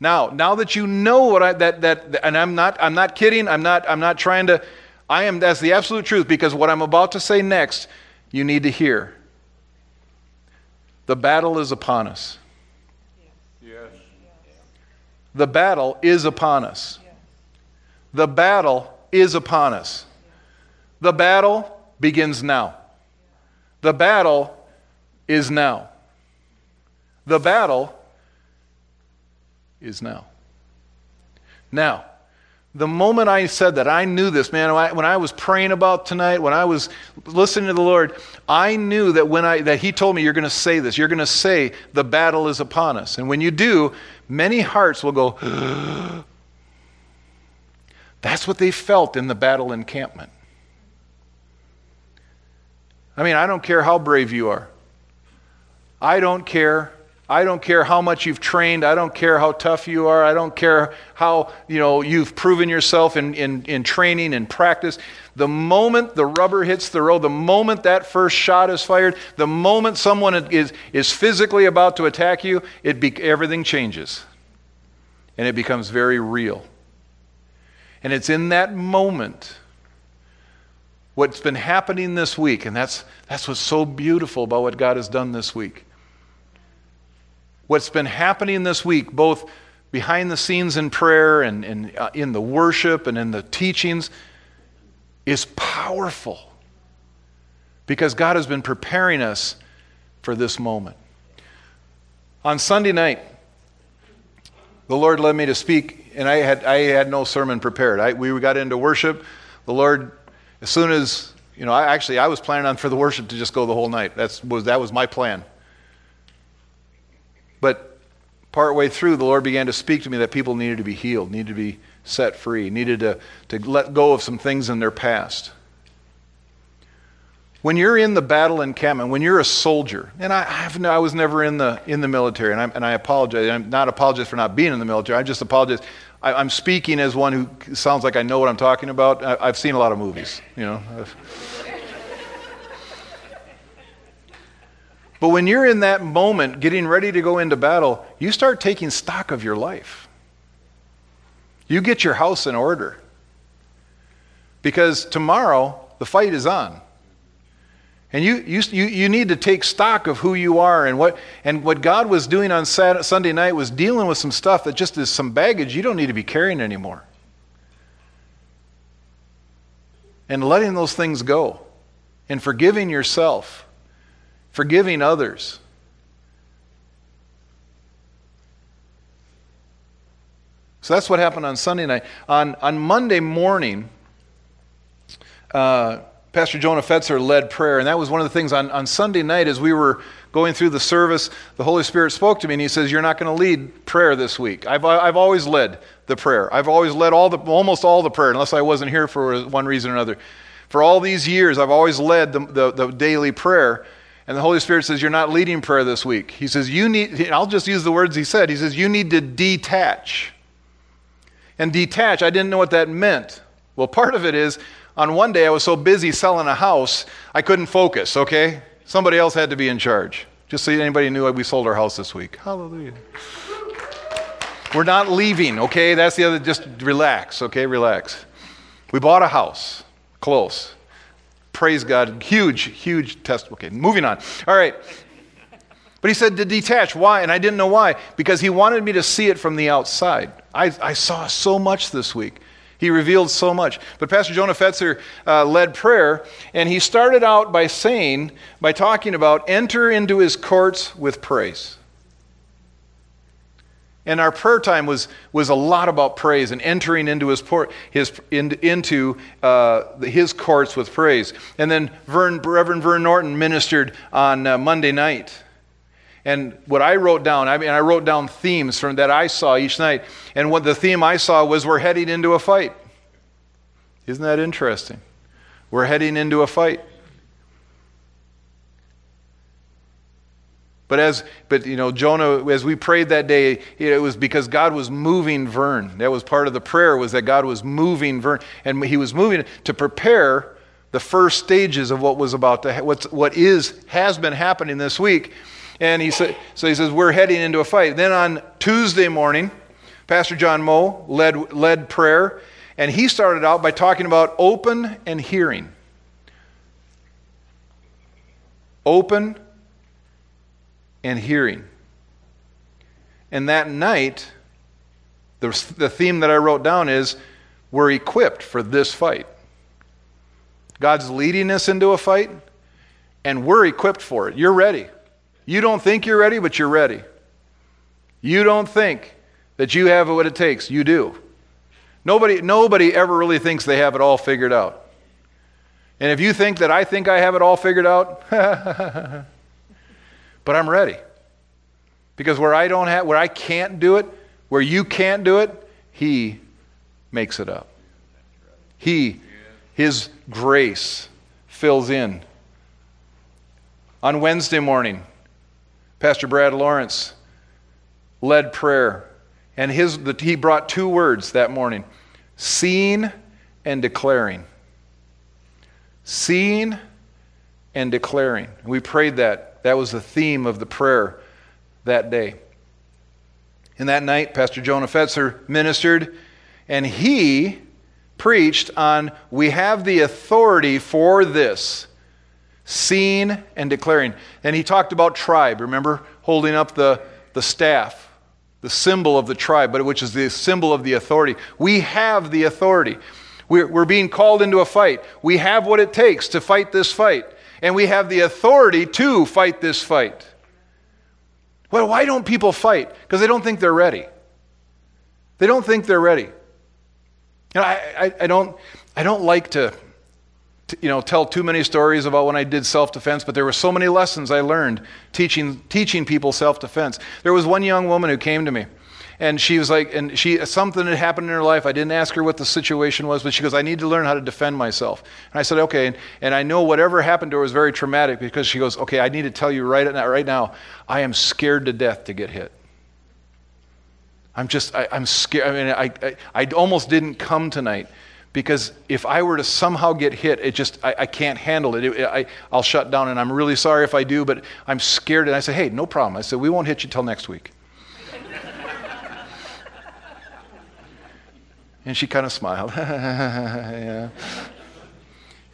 Now, now that you know what I that that and I'm not I'm not kidding, I'm not I'm not trying to I am that's the absolute truth because what I'm about to say next you need to hear. The battle is upon us. Yes. The battle is upon us. The battle is upon us. The battle begins now. The battle is now. The battle is now. Now, the moment I said that, I knew this, man. When I, was praying about tonight, when I was listening to the Lord, I knew that when I that He told me, "You're going to say this. You're going to say the battle is upon us." And when you do, many hearts will go. That's what they felt in the battle encampment. I mean, I don't care how brave you are. I don't care. I don't care how much you've trained. I don't care how tough you are. I don't care how you know you've proven yourself in, in, in training and practice. The moment the rubber hits the road, the moment that first shot is fired, the moment someone is, is physically about to attack you, it be, everything changes. And it becomes very real. And it's in that moment what's been happening this week, and that's, that's what's so beautiful about what God has done this week. What's been happening this week, both behind the scenes in prayer and, and uh, in the worship and in the teachings, is powerful because God has been preparing us for this moment. On Sunday night, the Lord led me to speak, and I had, I had no sermon prepared. I, we got into worship. The Lord, as soon as, you know, I, actually, I was planning on for the worship to just go the whole night. That's, was, that was my plan. But partway through, the Lord began to speak to me that people needed to be healed, needed to be set free, needed to, to let go of some things in their past. When you're in the battle encampment, when you're a soldier, and I, I've, I was never in the, in the military, and, i and I apologize. I'm not apologize for not being in the military. I just apologize. I, am speaking as one who sounds like I know what I'm talking about. I, have seen a lot of movies, you know. but when you're in that moment, getting ready to go into battle, you start taking stock of your life. You get your house in order. Because tomorrow, the fight is on. And you, you, you need to take stock of who you are and what, and what God was doing on Saturday, Sunday night was dealing with some stuff that just is some baggage you don't need to be carrying anymore. And letting those things go and forgiving yourself, forgiving others. So that's what happened on Sunday night. On, on Monday morning, uh, Pastor Jonah Fetzer led prayer, and that was one of the things on, on Sunday night as we were going through the service. The Holy Spirit spoke to me, and He says, You're not going to lead prayer this week. I've, I've always led the prayer. I've always led all the, almost all the prayer, unless I wasn't here for one reason or another. For all these years, I've always led the, the, the daily prayer. And the Holy Spirit says, You're not leading prayer this week. He says, You need, I'll just use the words He said. He says, You need to detach. And detach, I didn't know what that meant. Well, part of it is on one day I was so busy selling a house, I couldn't focus, okay? Somebody else had to be in charge. Just so anybody knew we sold our house this week. Hallelujah. We're not leaving, okay? That's the other, just relax, okay? Relax. We bought a house, close. Praise God. Huge, huge test. Okay, moving on. All right. But he said to detach. Why? And I didn't know why. Because he wanted me to see it from the outside. I, I saw so much this week. He revealed so much. But Pastor Jonah Fetzer uh, led prayer, and he started out by saying, by talking about, enter into his courts with praise. And our prayer time was, was a lot about praise and entering into his, port, his in, into uh, his courts with praise. And then Vern, Reverend Vern Norton ministered on uh, Monday night. And what I wrote down, I mean, I wrote down themes from that I saw each night. And what the theme I saw was we're heading into a fight. Isn't that interesting? We're heading into a fight. But as, but you know, Jonah, as we prayed that day, it was because God was moving Vern. That was part of the prayer was that God was moving Vern, and He was moving to prepare the first stages of what was about to, what's, what is has been happening this week. And he said, so he says, we're heading into a fight. Then on Tuesday morning, Pastor John Moe led, led prayer, and he started out by talking about open and hearing. Open and hearing. And that night, the, the theme that I wrote down is we're equipped for this fight. God's leading us into a fight, and we're equipped for it. You're ready. You don't think you're ready, but you're ready. You don't think that you have what it takes. You do. Nobody, nobody ever really thinks they have it all figured out. And if you think that I think I have it all figured out, but I'm ready. Because where I don't have, where I can't do it, where you can't do it, He makes it up. He, His grace fills in. On Wednesday morning, Pastor Brad Lawrence led prayer, and his, the, he brought two words that morning seeing and declaring. Seeing and declaring. We prayed that. That was the theme of the prayer that day. And that night, Pastor Jonah Fetzer ministered, and he preached on we have the authority for this seeing and declaring. And he talked about tribe, remember? Holding up the, the staff, the symbol of the tribe, but which is the symbol of the authority. We have the authority. We're, we're being called into a fight. We have what it takes to fight this fight, and we have the authority to fight this fight. Well, why don't people fight? Because they don't think they're ready. They don't think they're ready. You know, I, I, I, don't, I don't like to, to, you know, tell too many stories about when I did self-defense, but there were so many lessons I learned teaching, teaching people self-defense. There was one young woman who came to me and she was like, and she something had happened in her life. I didn't ask her what the situation was, but she goes, I need to learn how to defend myself. And I said, okay. And, and I know whatever happened to her was very traumatic because she goes, okay, I need to tell you right now, right now, I am scared to death to get hit. I'm just, I, am scared. I mean, I, I, I almost didn't come tonight because if I were to somehow get hit, it just, I, I can't handle it. it I, I'll shut down, and I'm really sorry if I do, but I'm scared. And I said, hey, no problem. I said, we won't hit you till next week. And she kind of smiled. yeah.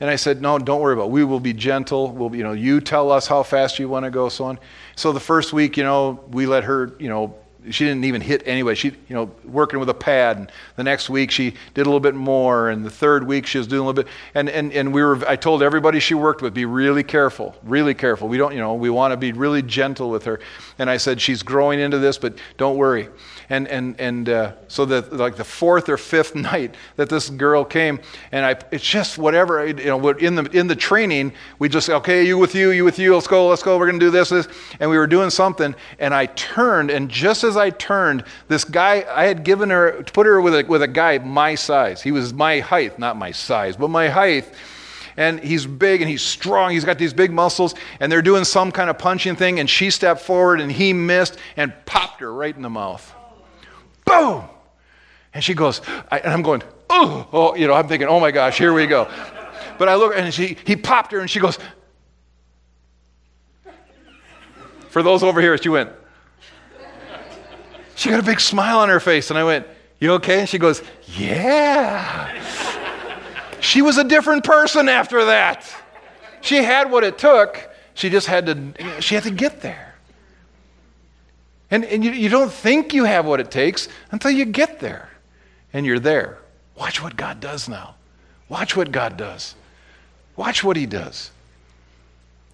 And I said, No, don't worry about it. We will be gentle. We'll you know, you tell us how fast you want to go, so on. So the first week, you know, we let her, you know, she didn't even hit anyway. She, you know, working with a pad. And the next week she did a little bit more, and the third week she was doing a little bit. And and and we were. I told everybody she worked with, be really careful, really careful. We don't, you know, we want to be really gentle with her. And I said she's growing into this, but don't worry. And and and uh, so that like the fourth or fifth night that this girl came, and I, it's just whatever. You know, in the in the training, we just say, okay, you with you, you with you. Let's go, let's go. We're gonna do this, this. And we were doing something, and I turned, and just as I turned, this guy I had given her, put her with a with a guy my size. He was my height, not my size, but my height and he's big and he's strong. He's got these big muscles, and they're doing some kind of punching thing, and she stepped forward and he missed and popped her right in the mouth boom. And she goes, I, and I'm going, oh, oh, you know, I'm thinking, oh my gosh, here we go. But I look and she, he popped her and she goes, for those over here, she went, she got a big smile on her face. And I went, you okay? And she goes, yeah. she was a different person after that. She had what it took. She just had to, she had to get there. And, and you, you don't think you have what it takes until you get there. And you're there. Watch what God does now. Watch what God does. Watch what He does.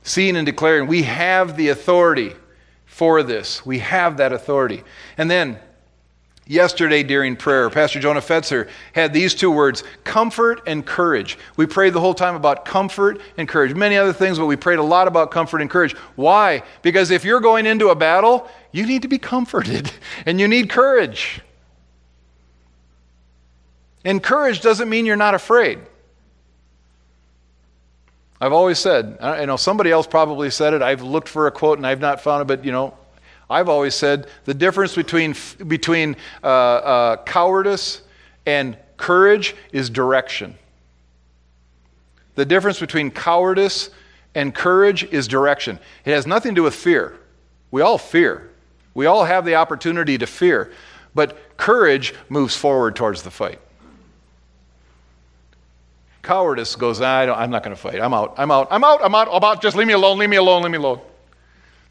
Seeing and declaring, we have the authority for this. We have that authority. And then, yesterday during prayer, Pastor Jonah Fetzer had these two words comfort and courage. We prayed the whole time about comfort and courage. Many other things, but we prayed a lot about comfort and courage. Why? Because if you're going into a battle, you need to be comforted and you need courage. And courage doesn't mean you're not afraid. I've always said, I know somebody else probably said it. I've looked for a quote and I've not found it, but you know, I've always said the difference between, between uh, uh, cowardice and courage is direction. The difference between cowardice and courage is direction. It has nothing to do with fear. We all fear. We all have the opportunity to fear, but courage moves forward towards the fight. Cowardice goes, I don't, I'm not going to fight. I'm out. I'm out. I'm out. I'm out. I'm out. Just leave me alone. Leave me alone. Leave me alone.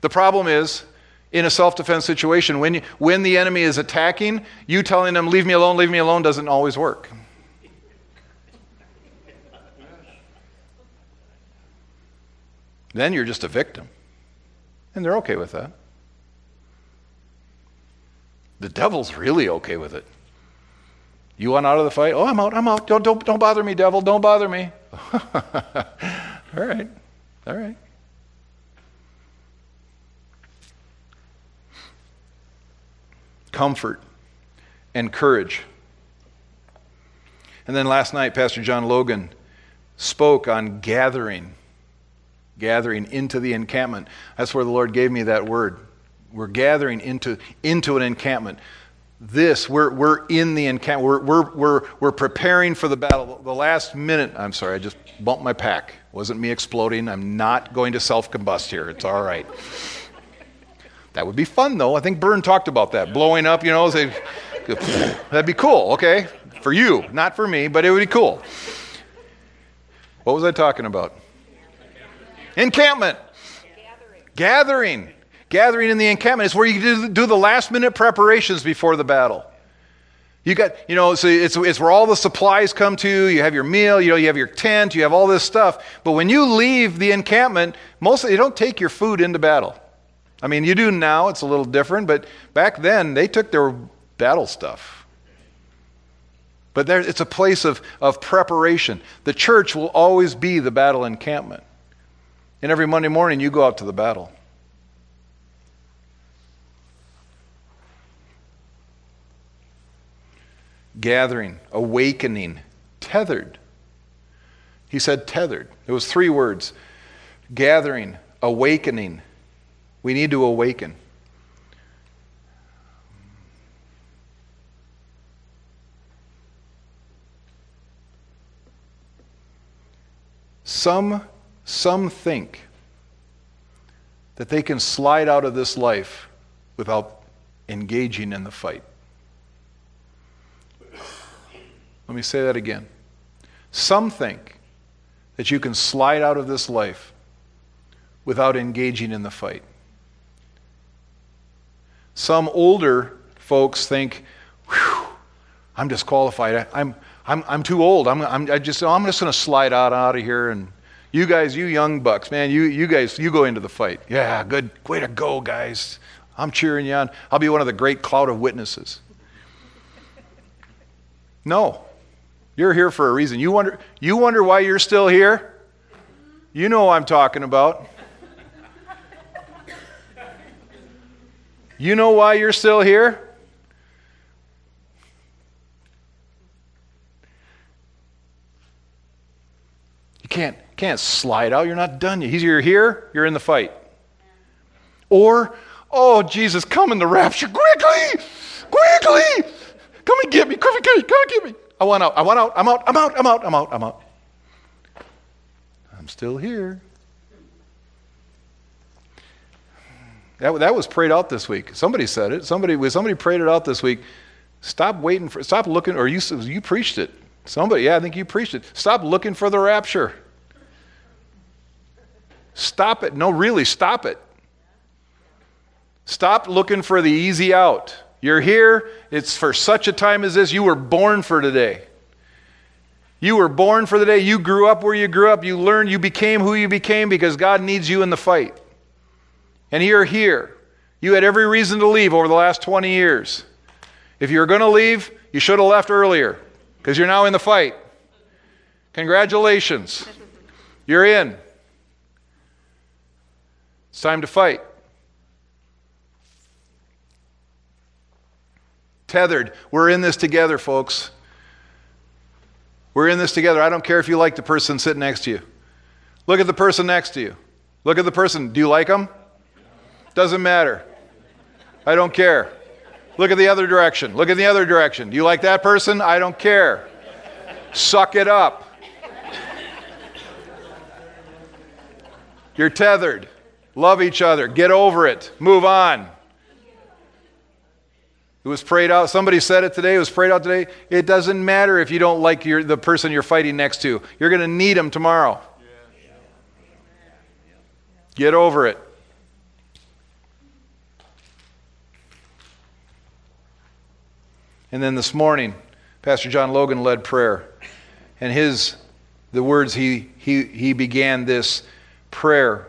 The problem is, in a self defense situation. When, you, when the enemy is attacking, you telling them, leave me alone, leave me alone, doesn't always work. Then you're just a victim. And they're okay with that. The devil's really okay with it. You want out of the fight? Oh, I'm out, I'm out. Don't, don't, don't bother me, devil. Don't bother me. all right, all right. Comfort and courage. And then last night, Pastor John Logan spoke on gathering gathering into the encampment. That's where the Lord gave me that word. We're gathering into, into an encampment. This, we're, we're in the encampment. We're, we're, we're, we're preparing for the battle. The last minute, I'm sorry, I just bumped my pack. Wasn't me exploding. I'm not going to self combust here. It's all right. That would be fun, though. I think Vern talked about that. Blowing up, you know, that'd be cool, okay? For you, not for me, but it would be cool. What was I talking about? Encampment. Gathering. Gathering. Gathering in the encampment is where you do, the last minute preparations before the battle. You got, you know, so it's, it's where all the supplies come to. You have your meal, you know, you have your tent, you have all this stuff. But when you leave the encampment, mostly you don't take your food into battle. I mean, you do now, it's a little different, but back then they took their battle stuff. But there, it's a place of, of preparation. The church will always be the battle encampment. And every Monday morning, you go out to the battle. Gathering, awakening, tethered. He said tethered. It was three words gathering, awakening. We need to awaken. Some some think that they can slide out of this life without engaging in the fight. Let me say that again. Some think that you can slide out of this life without engaging in the fight. Some older folks think, I'm disqualified. I, am I'm, I'm too old. I'm, I'm, I just, I'm just going to slide out, out of here and you guys, you young bucks, man, you, you guys, you go into the fight. Yeah, good. Way to go, guys. I'm cheering you on. I'll be one of the great cloud of witnesses. No. You're here for a reason. You wonder, you wonder why you're still here? You know I'm talking about. You know why you're still here? You can't can't slide out. You're not done yet. You're here, you're in the fight. Or, oh, Jesus, come in the rapture quickly, quickly. Come and get me, come and get me, come and get me. I want out, I want out, I'm out, I'm out, I'm out, I'm out, I'm out. I'm still here. That, that was prayed out this week. Somebody said it. Somebody, somebody prayed it out this week. Stop waiting for, stop looking, or you, you preached it. Somebody, yeah, I think you preached it. Stop looking for the rapture. Stop it. No, really, stop it. Stop looking for the easy out. You're here. It's for such a time as this. You were born for today. You were born for the day. You grew up where you grew up. You learned, you became who you became because God needs you in the fight. And you're here. You had every reason to leave over the last 20 years. If you were going to leave, you should have left earlier because you're now in the fight. Congratulations. You're in. It's time to fight. Tethered. We're in this together, folks. We're in this together. I don't care if you like the person sitting next to you. Look at the person next to you. Look at the person. Do you like them? Doesn't matter. I don't care. Look at the other direction. Look at the other direction. Do you like that person? I don't care. Suck it up. You're tethered. Love each other. Get over it. Move on. It was prayed out. Somebody said it today. It was prayed out today. It doesn't matter if you don't like your, the person you're fighting next to. You're going to need them tomorrow. Get over it. And then this morning, Pastor John Logan led prayer. And his the words he he he began this prayer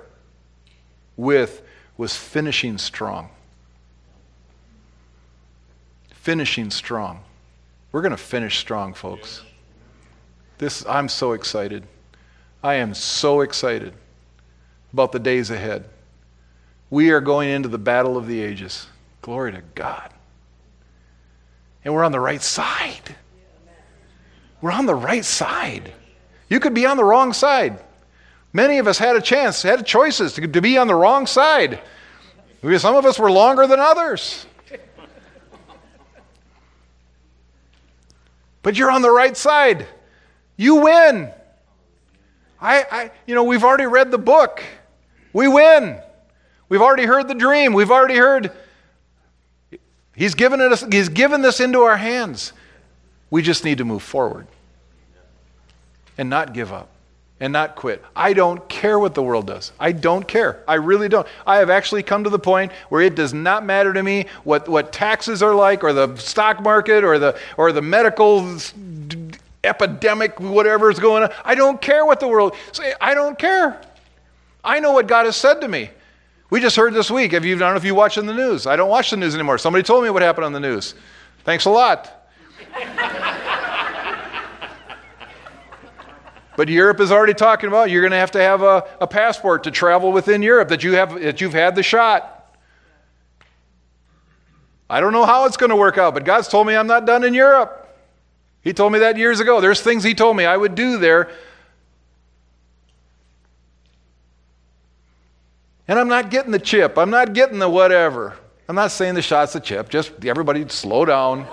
with was finishing strong. Finishing strong. We're going to finish strong, folks. This I'm so excited. I am so excited about the days ahead. We are going into the battle of the ages. Glory to God. And we're on the right side. We're on the right side. You could be on the wrong side. Many of us had a chance, had choices to, to be on the wrong side. Some of us were longer than others. But you're on the right side. You win. I, I, you know, we've already read the book. We win. We've already heard the dream. We've already heard. He's given, us, he's given this into our hands. We just need to move forward and not give up and not quit. I don't care what the world does. I don't care. I really don't. I have actually come to the point where it does not matter to me what, what taxes are like or the stock market or the, or the medical epidemic, whatever is going on. I don't care what the world say. I don't care. I know what God has said to me. We just heard this week. If you, I don't know if you watching the news. I don't watch the news anymore. Somebody told me what happened on the news. Thanks a lot. But Europe is already talking about you're going to have to have a, a passport to travel within Europe that you have that you've had the shot. I don't know how it's going to work out, but God's told me I'm not done in Europe. He told me that years ago. There's things He told me I would do there. And I'm not getting the chip. I'm not getting the whatever. I'm not saying the shot's the chip. Just everybody slow down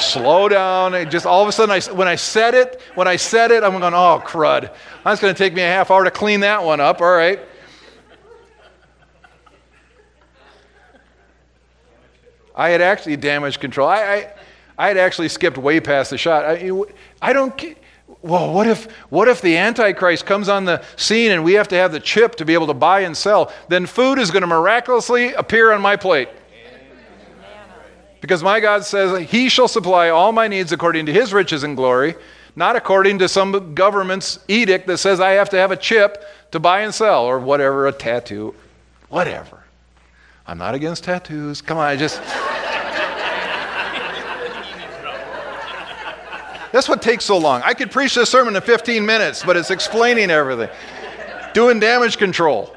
slow down. Just all of a sudden, I, when I said it, when I said it, I'm going, oh, crud. That's going to take me a half hour to clean that one up. All right. I had actually damage control. I, I, I, had actually skipped way past the shot. I, I don't. Well, what if what if the Antichrist comes on the scene and we have to have the chip to be able to buy and sell? Then food is going to miraculously appear on my plate. Because my God says, He shall supply all my needs according to His riches and glory, not according to some government's edict that says I have to have a chip to buy and sell or whatever, a tattoo, whatever. I'm not against tattoos. Come on, I just. That's what takes so long. I could preach this sermon in 15 minutes, but it's explaining everything, doing damage control.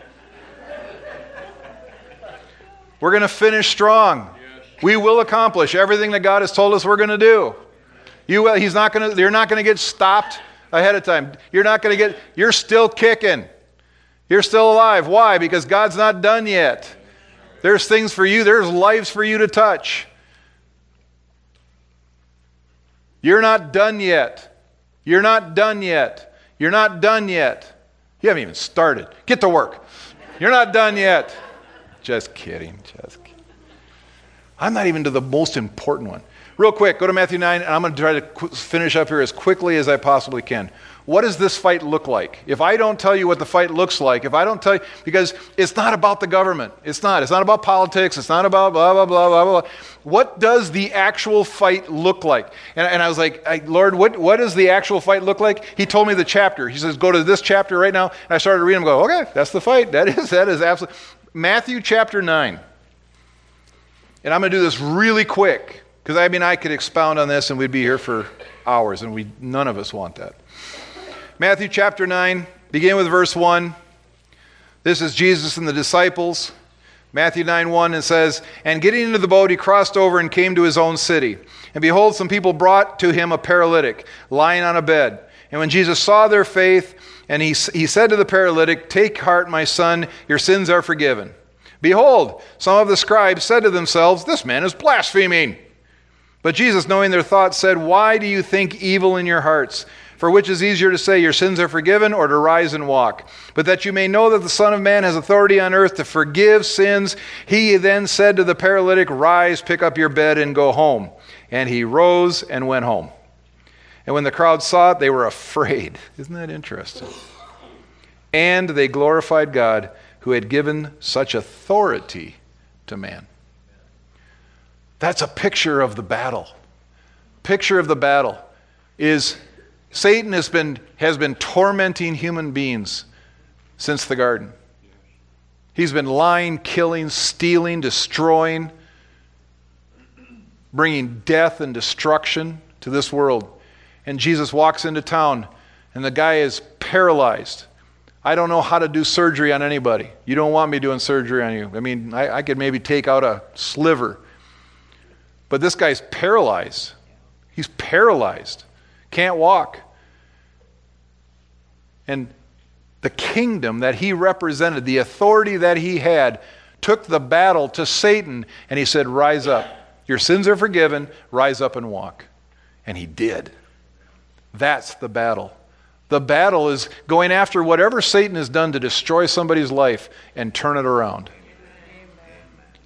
We're going to finish strong. We will accomplish everything that God has told us we're going to do. You will, he's not going to, you're not going to get stopped ahead of time. You're not going to get, you're still kicking. You're still alive. Why? Because God's not done yet. There's things for you, there's lives for you to touch. You're not done yet. You're not done yet. You're not done yet. You haven't even started. Get to work. You're not done yet. Just kidding. Just I'm not even to the most important one. Real quick, go to Matthew 9, and I'm going to try to finish up here as quickly as I possibly can. What does this fight look like? If I don't tell you what the fight looks like, if I don't tell you, because it's not about the government. It's not. It's not about politics. It's not about blah, blah, blah, blah, blah. What does the actual fight look like? And, and I was like, I, Lord, what, what does the actual fight look like? He told me the chapter. He says, go to this chapter right now. And I started reading and go, okay, that's the fight. That is, that is absolutely. Matthew chapter 9. And I'm going to do this really quick because I mean, I could expound on this and we'd be here for hours, and we, none of us want that. Matthew chapter 9, begin with verse 1. This is Jesus and the disciples. Matthew 9 1, it says, And getting into the boat, he crossed over and came to his own city. And behold, some people brought to him a paralytic lying on a bed. And when Jesus saw their faith, and he, he said to the paralytic, Take heart, my son, your sins are forgiven. Behold, some of the scribes said to themselves, This man is blaspheming. But Jesus, knowing their thoughts, said, Why do you think evil in your hearts? For which is easier to say, Your sins are forgiven, or to rise and walk? But that you may know that the Son of Man has authority on earth to forgive sins, he then said to the paralytic, Rise, pick up your bed, and go home. And he rose and went home. And when the crowd saw it, they were afraid. Isn't that interesting? And they glorified God who had given such authority to man. That's a picture of the battle. picture of the battle is Satan has been, has been tormenting human beings since the garden. He's been lying, killing, stealing, destroying, bringing death and destruction to this world. And Jesus walks into town, and the guy is paralyzed. I don't know how to do surgery on anybody. You don't want me doing surgery on you. I mean, I, I could maybe take out a sliver. But this guy's paralyzed. He's paralyzed, can't walk. And the kingdom that he represented, the authority that he had, took the battle to Satan and he said, Rise up. Your sins are forgiven. Rise up and walk. And he did. That's the battle. The battle is going after whatever Satan has done to destroy somebody's life and turn it around.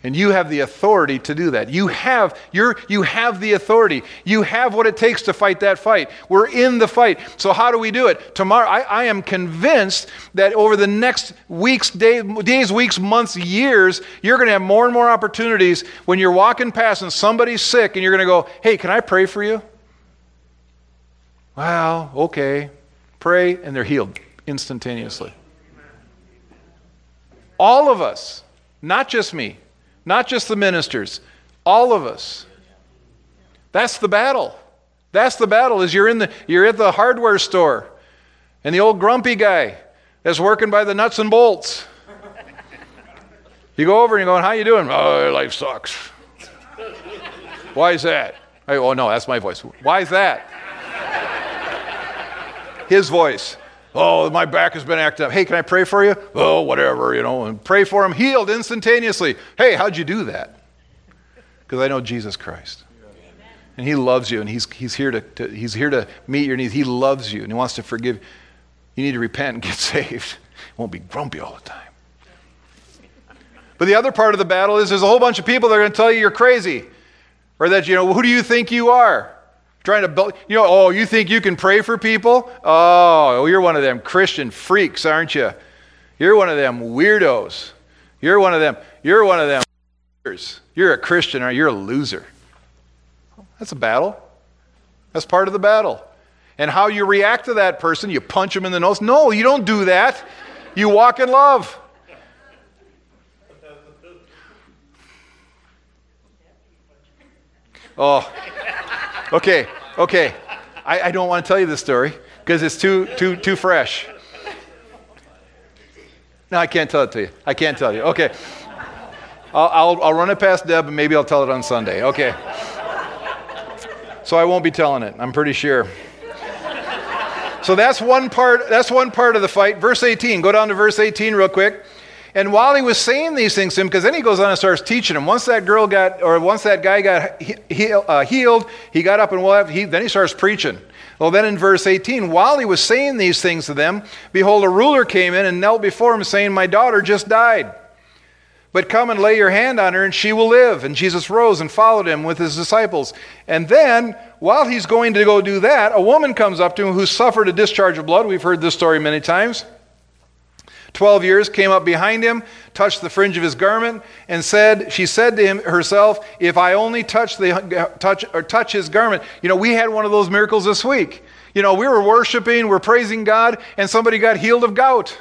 And you have the authority to do that. You have, you're, you have the authority. You have what it takes to fight that fight. We're in the fight. So, how do we do it? Tomorrow, I, I am convinced that over the next weeks, day, days, weeks, months, years, you're going to have more and more opportunities when you're walking past and somebody's sick and you're going to go, Hey, can I pray for you? Well, okay. Pray, and they're healed instantaneously. All of us, not just me, not just the ministers, all of us. That's the battle. That's the battle is you're in the you're at the hardware store and the old grumpy guy that's working by the nuts and bolts. You go over and you're going, How you doing? Oh, life sucks. Why is that? oh no, that's my voice. Why is that? His voice. Oh, my back has been acting up. Hey, can I pray for you? Oh, whatever, you know, and pray for him, healed instantaneously. Hey, how'd you do that? Because I know Jesus Christ. And he loves you, and he's, he's, here to, to, he's here to meet your needs. He loves you, and he wants to forgive. You need to repent and get saved. won't be grumpy all the time. But the other part of the battle is there's a whole bunch of people that are going to tell you you're crazy. Or that, you know, who do you think you are? Trying to build, you know, oh, you think you can pray for people? Oh, you're one of them Christian freaks, aren't you? You're one of them weirdos. You're one of them, you're one of them. You're a Christian, or you're a loser. That's a battle. That's part of the battle. And how you react to that person, you punch him in the nose. No, you don't do that. You walk in love. Oh, Okay, okay. I, I don't want to tell you this story because it's too, too, too fresh. No, I can't tell it to you. I can't tell you. Okay. I'll, I'll, I'll run it past Deb and maybe I'll tell it on Sunday. Okay. So I won't be telling it, I'm pretty sure. So that's one part, that's one part of the fight. Verse 18. Go down to verse 18 real quick. And while he was saying these things to him, because then he goes on and starts teaching him. Once that girl got, or once that guy got he, uh, healed, he got up and well, he, then he starts preaching. Well, then in verse 18, while he was saying these things to them, behold, a ruler came in and knelt before him, saying, My daughter just died. But come and lay your hand on her, and she will live. And Jesus rose and followed him with his disciples. And then, while he's going to go do that, a woman comes up to him who suffered a discharge of blood. We've heard this story many times. 12 years, came up behind him, touched the fringe of his garment, and said, She said to him herself, If I only touch, the, touch, or touch his garment. You know, we had one of those miracles this week. You know, we were worshiping, we're praising God, and somebody got healed of gout.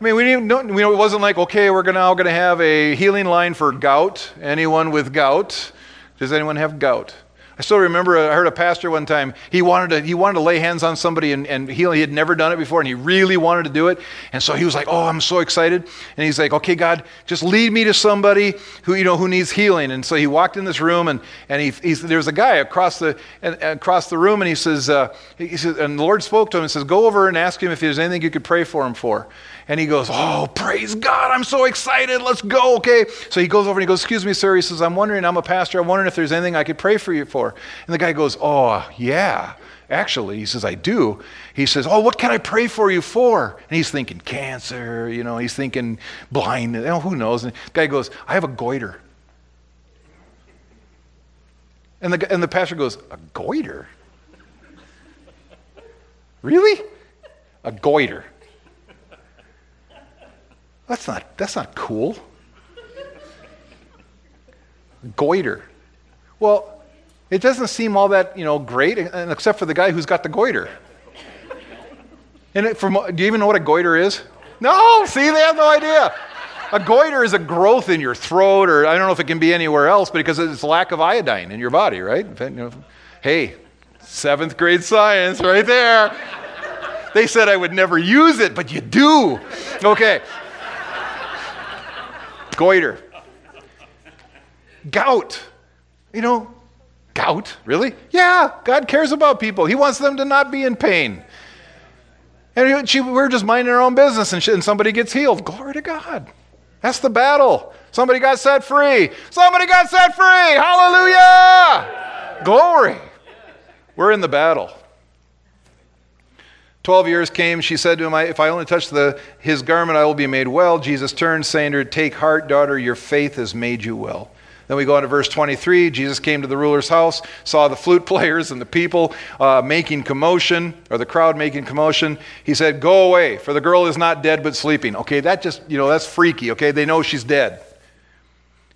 I mean, we didn't know, you know, it wasn't like, okay, we're now going to have a healing line for gout. Anyone with gout? Does anyone have gout? I still remember I heard a pastor one time. He wanted to, he wanted to lay hands on somebody and, and heal. He had never done it before and he really wanted to do it. And so he was like, Oh, I'm so excited. And he's like, Okay, God, just lead me to somebody who, you know, who needs healing. And so he walked in this room and, and he, he's, there's a guy across the, across the room and he says, uh, he says, and the Lord spoke to him and says, Go over and ask him if there's anything you could pray for him for. And he goes, Oh, praise God. I'm so excited. Let's go. Okay. So he goes over and he goes, Excuse me, sir. He says, I'm wondering, I'm a pastor. I'm wondering if there's anything I could pray for you for. And the guy goes, Oh, yeah. Actually, he says, I do. He says, Oh, what can I pray for you for? And he's thinking cancer, you know, he's thinking blind, you know, who knows? And the guy goes, I have a goiter. And the, and the pastor goes, A goiter? Really? A goiter. That's not, that's not cool. Goiter. Well, It doesn't seem all that, you know, great, uh, except for the guy who's got the goiter. And it, from, do you even know what a goiter is? No, see, they have no idea. A goiter is a growth in your throat, or I don't know if it can be anywhere else, because it's lack of iodine in your body, right? Hey, seventh grade science right there. They said I would never use it, but you do. Okay. Goiter. Gout. You know, gout, really? Yeah, God cares about people. He wants them to not be in pain. And she, we're just minding our own business and, she, and somebody gets healed. Glory to God. That's the battle. Somebody got set free. Somebody got set free. Hallelujah. Glory. We're in the battle. Twelve years came. She said to him, If I only touch the, his garment, I will be made well. Jesus turned, saying to her, Take heart, daughter, your faith has made you well. Then we go on to verse 23. Jesus came to the ruler's house, saw the flute players and the people uh, making commotion, or the crowd making commotion. He said, Go away, for the girl is not dead but sleeping. Okay, that just, you know, that's freaky. Okay, they know she's dead.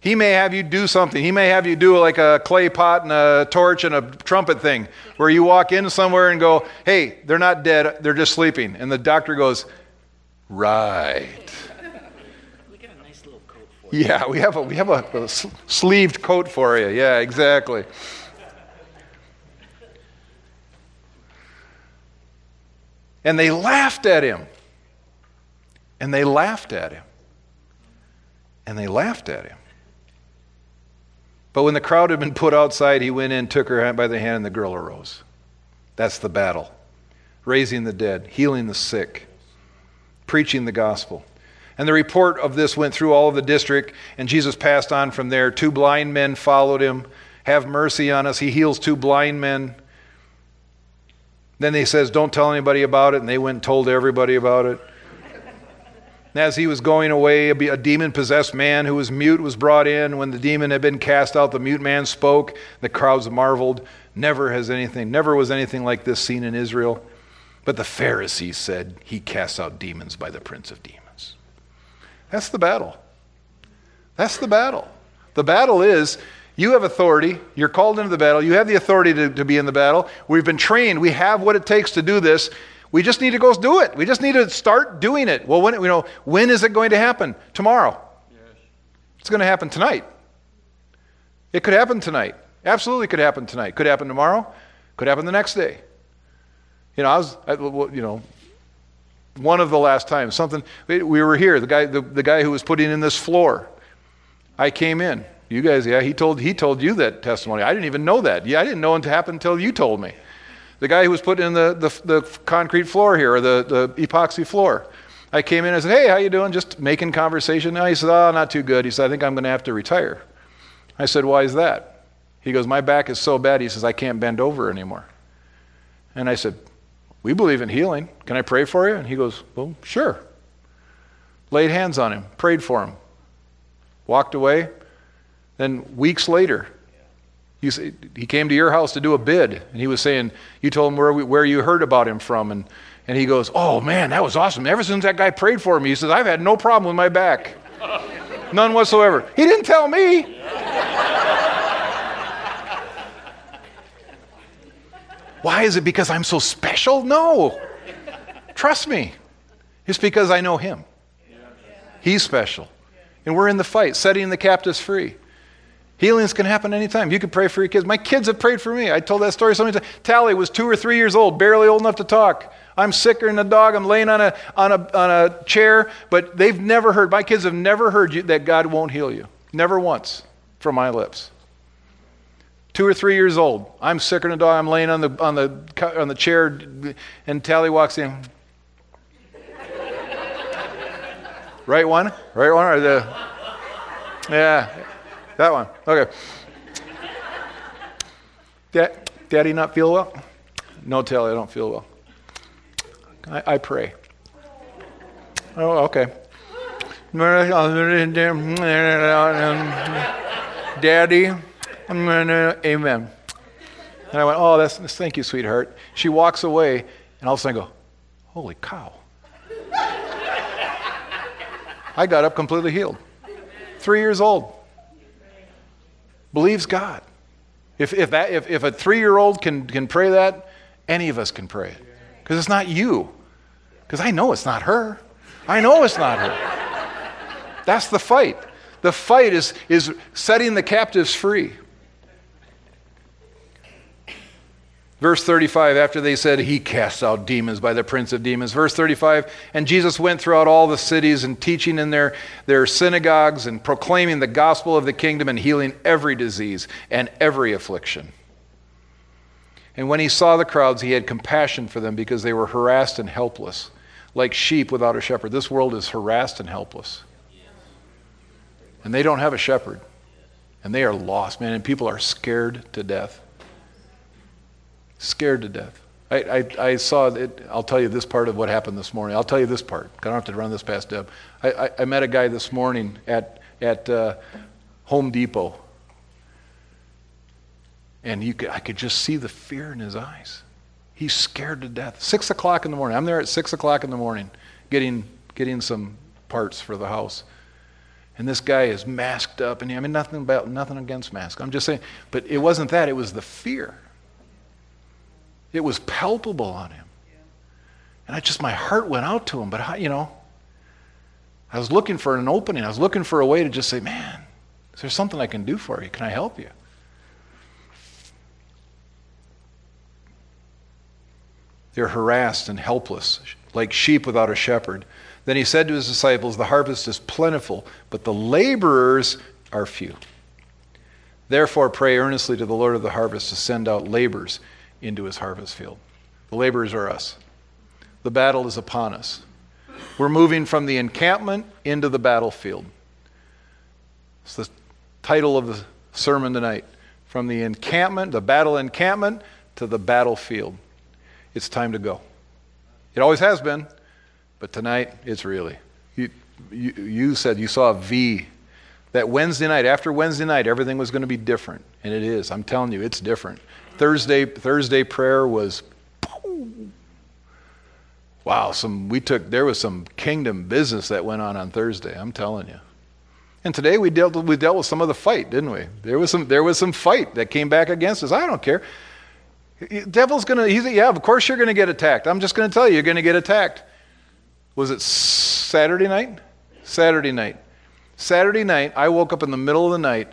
He may have you do something. He may have you do like a clay pot and a torch and a trumpet thing, where you walk in somewhere and go, Hey, they're not dead, they're just sleeping. And the doctor goes, Right. Yeah, we have a we have a, a sleeved coat for you. Yeah, exactly. And they laughed at him. And they laughed at him. And they laughed at him. But when the crowd had been put outside, he went in, took her by the hand, and the girl arose. That's the battle. Raising the dead, healing the sick, preaching the gospel. And the report of this went through all of the district, and Jesus passed on from there. Two blind men followed him. Have mercy on us. He heals two blind men. Then he says, Don't tell anybody about it. And they went and told everybody about it. And as he was going away, a demon possessed man who was mute was brought in. When the demon had been cast out, the mute man spoke. The crowds marveled. Never has anything, never was anything like this seen in Israel. But the Pharisees said, He casts out demons by the prince of demons. That's the battle. That's the battle. The battle is you have authority. You're called into the battle. You have the authority to, to be in the battle. We've been trained. We have what it takes to do this. We just need to go do it. We just need to start doing it. Well, when, you know, when is it going to happen? Tomorrow. Yes. It's going to happen tonight. It could happen tonight. Absolutely could happen tonight. Could happen tomorrow. Could happen the next day. You know, I was, I, you know, one of the last times, something, we were here, the guy, the, the guy who was putting in this floor. I came in. You guys, yeah, he told, he told you that testimony. I didn't even know that. Yeah, I didn't know it happened until you told me. The guy who was putting in the, the, the concrete floor here, or the, the epoxy floor. I came in and said, hey, how you doing? Just making conversation. Now he said, oh, not too good. He said, I think I'm going to have to retire. I said, why is that? He goes, my back is so bad. He says, I can't bend over anymore. And I said, we believe in healing. Can I pray for you? And he goes, Well, sure. Laid hands on him, prayed for him, walked away. Then weeks later, he, he came to your house to do a bid, and he was saying, You told him where, we, where you heard about him from. And, and he goes, Oh man, that was awesome. Ever since that guy prayed for me, he says, I've had no problem with my back. None whatsoever. He didn't tell me. Why is it because I'm so special? No. Trust me. It's because I know Him. He's special. And we're in the fight, setting the captives free. Healings can happen anytime. You can pray for your kids. My kids have prayed for me. I told that story so many times. Tally was two or three years old, barely old enough to talk. I'm sicker than a dog. I'm laying on a, on a, on a chair, but they've never heard, my kids have never heard you, that God won't heal you. Never once from my lips two or three years old. I'm sicker than a dog. I'm laying on the, on the, on the chair, and Tally walks in. right one? Right one? Or the. Yeah, that one. Okay. Dad, Daddy not feel well? No, Tally, I don't feel well. I, I pray. Oh, okay. Daddy, Amen. And I went, Oh, that's, thank you, sweetheart. She walks away, and all of a sudden I go, Holy cow. I got up completely healed. Three years old. Believes God. If, if, that, if, if a three year old can, can pray that, any of us can pray it. Because it's not you. Because I know it's not her. I know it's not her. That's the fight. The fight is, is setting the captives free. Verse 35, after they said, He casts out demons by the prince of demons. Verse 35, and Jesus went throughout all the cities and teaching in their, their synagogues and proclaiming the gospel of the kingdom and healing every disease and every affliction. And when he saw the crowds, he had compassion for them because they were harassed and helpless, like sheep without a shepherd. This world is harassed and helpless. And they don't have a shepherd. And they are lost, man, and people are scared to death scared to death. I, I, I, saw it. I'll tell you this part of what happened this morning. I'll tell you this part. I don't have to run this past Deb. I, I, I met a guy this morning at, at uh, Home Depot, and you could, I could just see the fear in his eyes. He's scared to death. Six o'clock in the morning. I'm there at six o'clock in the morning getting, getting some parts for the house. And this guy is masked up, and I mean, nothing about nothing against masks. I'm just saying, but it wasn't that. It was the fear. It was palpable on him. And I just, my heart went out to him. But, I, you know, I was looking for an opening. I was looking for a way to just say, man, is there something I can do for you? Can I help you? They're harassed and helpless, like sheep without a shepherd. Then he said to his disciples, The harvest is plentiful, but the laborers are few. Therefore, pray earnestly to the Lord of the harvest to send out laborers into his harvest field. The laborers are us. The battle is upon us. We're moving from the encampment into the battlefield. It's the title of the sermon tonight. From the encampment, the battle encampment, to the battlefield. It's time to go. It always has been, but tonight it's really. You, you, you said you saw a V. That Wednesday night, after Wednesday night, everything was going to be different. And it is. I'm telling you, it's different. Thursday, Thursday prayer was wow, some we took there was some kingdom business that went on on Thursday, I'm telling you. And today we dealt we dealt with some of the fight, didn't we? There was some there was some fight that came back against us. I don't care. Devil's gonna he's yeah, of course you're gonna get attacked. I'm just gonna tell you, you're gonna get attacked. Was it Saturday night? Saturday night. Saturday night, I woke up in the middle of the night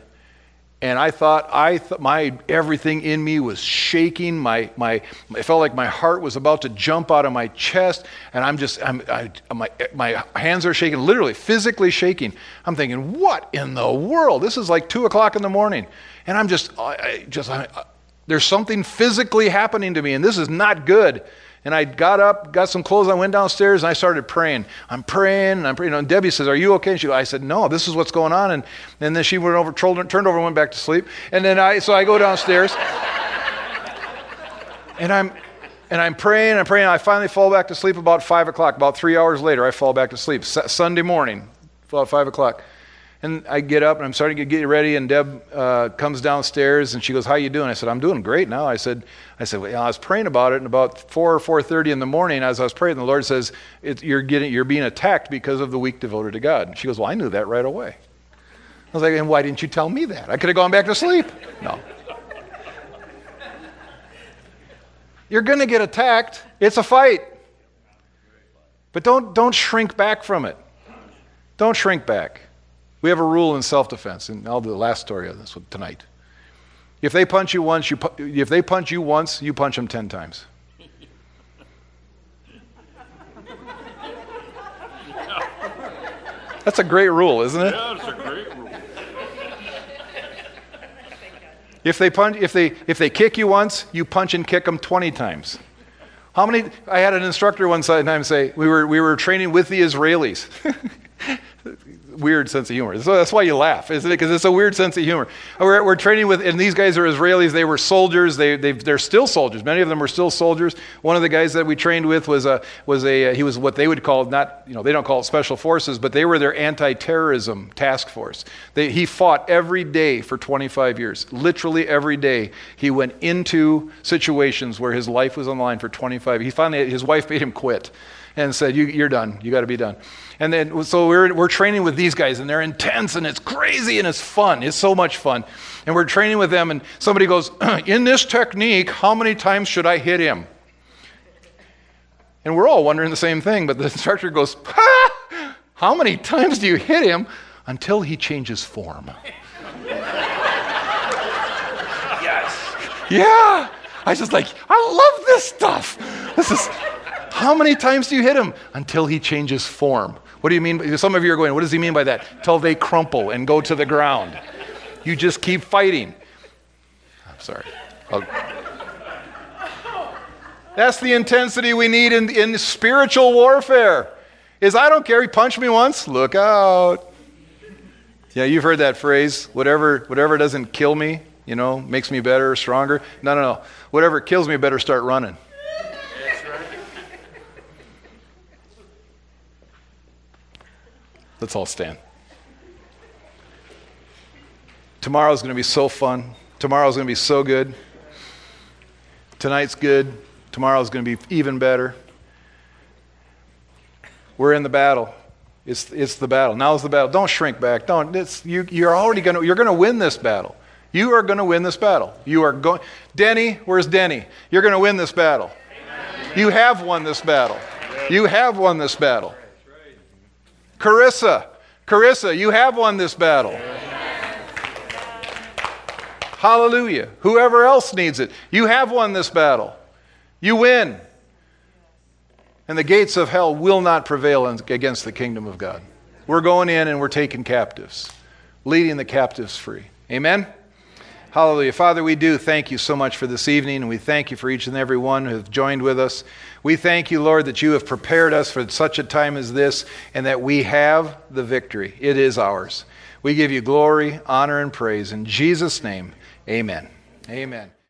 and I thought I th- my everything in me was shaking. My my it felt like my heart was about to jump out of my chest, and I'm just I'm, I, my my hands are shaking, literally physically shaking. I'm thinking, what in the world? This is like two o'clock in the morning, and I'm just I, just I, there's something physically happening to me, and this is not good. And I got up, got some clothes, I went downstairs, and I started praying. I'm praying, and I'm praying. And Debbie says, Are you okay? And she, I said, No, this is what's going on. And, and then she went over, turned over, and went back to sleep. And then I, so I go downstairs, and I'm, and I'm praying, I'm praying. I finally fall back to sleep about 5 o'clock. About three hours later, I fall back to sleep. S- Sunday morning, about 5 o'clock. And I get up and I'm starting to get ready, and Deb uh, comes downstairs and she goes, "How you doing?" I said, "I'm doing great now." I said, "I said well, I was praying about it, and about four or four thirty in the morning, as I was praying, the Lord says, "You're getting, you're being attacked because of the week devoted to God." And she goes, "Well, I knew that right away." I was like, "And why didn't you tell me that? I could have gone back to sleep." No. You're going to get attacked. It's a fight. But don't, don't shrink back from it. Don't shrink back. We have a rule in self-defense, and I'll do the last story of this one tonight. If they punch you once, you pu- if they punch you once, you punch them ten times. That's a great rule, isn't it? Yeah, it's a great rule. If they punch, if they if they kick you once, you punch and kick them twenty times. How many? I had an instructor one time say we were we were training with the Israelis. weird sense of humor. So that's why you laugh, isn't it? Because it's a weird sense of humor. We're, we're training with, and these guys are Israelis. They were soldiers. They, they're still soldiers. Many of them were still soldiers. One of the guys that we trained with was a, was a, he was what they would call, not, you know, they don't call it special forces, but they were their anti-terrorism task force. They, he fought every day for 25 years. Literally every day. He went into situations where his life was on the line for 25. He finally, his wife made him quit and said, you, You're done. You got to be done. And then, so we're, we're training with these guys, and they're intense, and it's crazy, and it's fun. It's so much fun. And we're training with them, and somebody goes, In this technique, how many times should I hit him? And we're all wondering the same thing, but the instructor goes, ha! How many times do you hit him until he changes form? yes. Yeah. I was just like, I love this stuff. This is, how many times do you hit him? Until he changes form. What do you mean? Some of you are going, what does he mean by that? Till they crumple and go to the ground. You just keep fighting. I'm sorry. I'll... That's the intensity we need in, in spiritual warfare. Is I don't care, he punched me once, look out. Yeah, you've heard that phrase, whatever, whatever doesn't kill me, you know, makes me better, stronger. No, no, no. Whatever kills me, better start running. Let's all stand. Tomorrow's going to be so fun. Tomorrow's going to be so good. Tonight's good. Tomorrow's going to be even better. We're in the battle. It's, it's the battle. Now's the battle. Don't shrink back. Don't. It's, you, you're already going to, you're going to win this battle. You are going to win this battle. You are going. Denny, where's Denny? You're going to win this battle. You have won this battle. You have won this battle. Carissa, Carissa, you have won this battle. Hallelujah. Whoever else needs it, you have won this battle. You win. And the gates of hell will not prevail against the kingdom of God. We're going in and we're taking captives, leading the captives free. Amen? Hallelujah. Father, we do thank you so much for this evening, and we thank you for each and every one who have joined with us. We thank you, Lord, that you have prepared us for such a time as this, and that we have the victory. It is ours. We give you glory, honor, and praise. In Jesus' name, amen. Amen.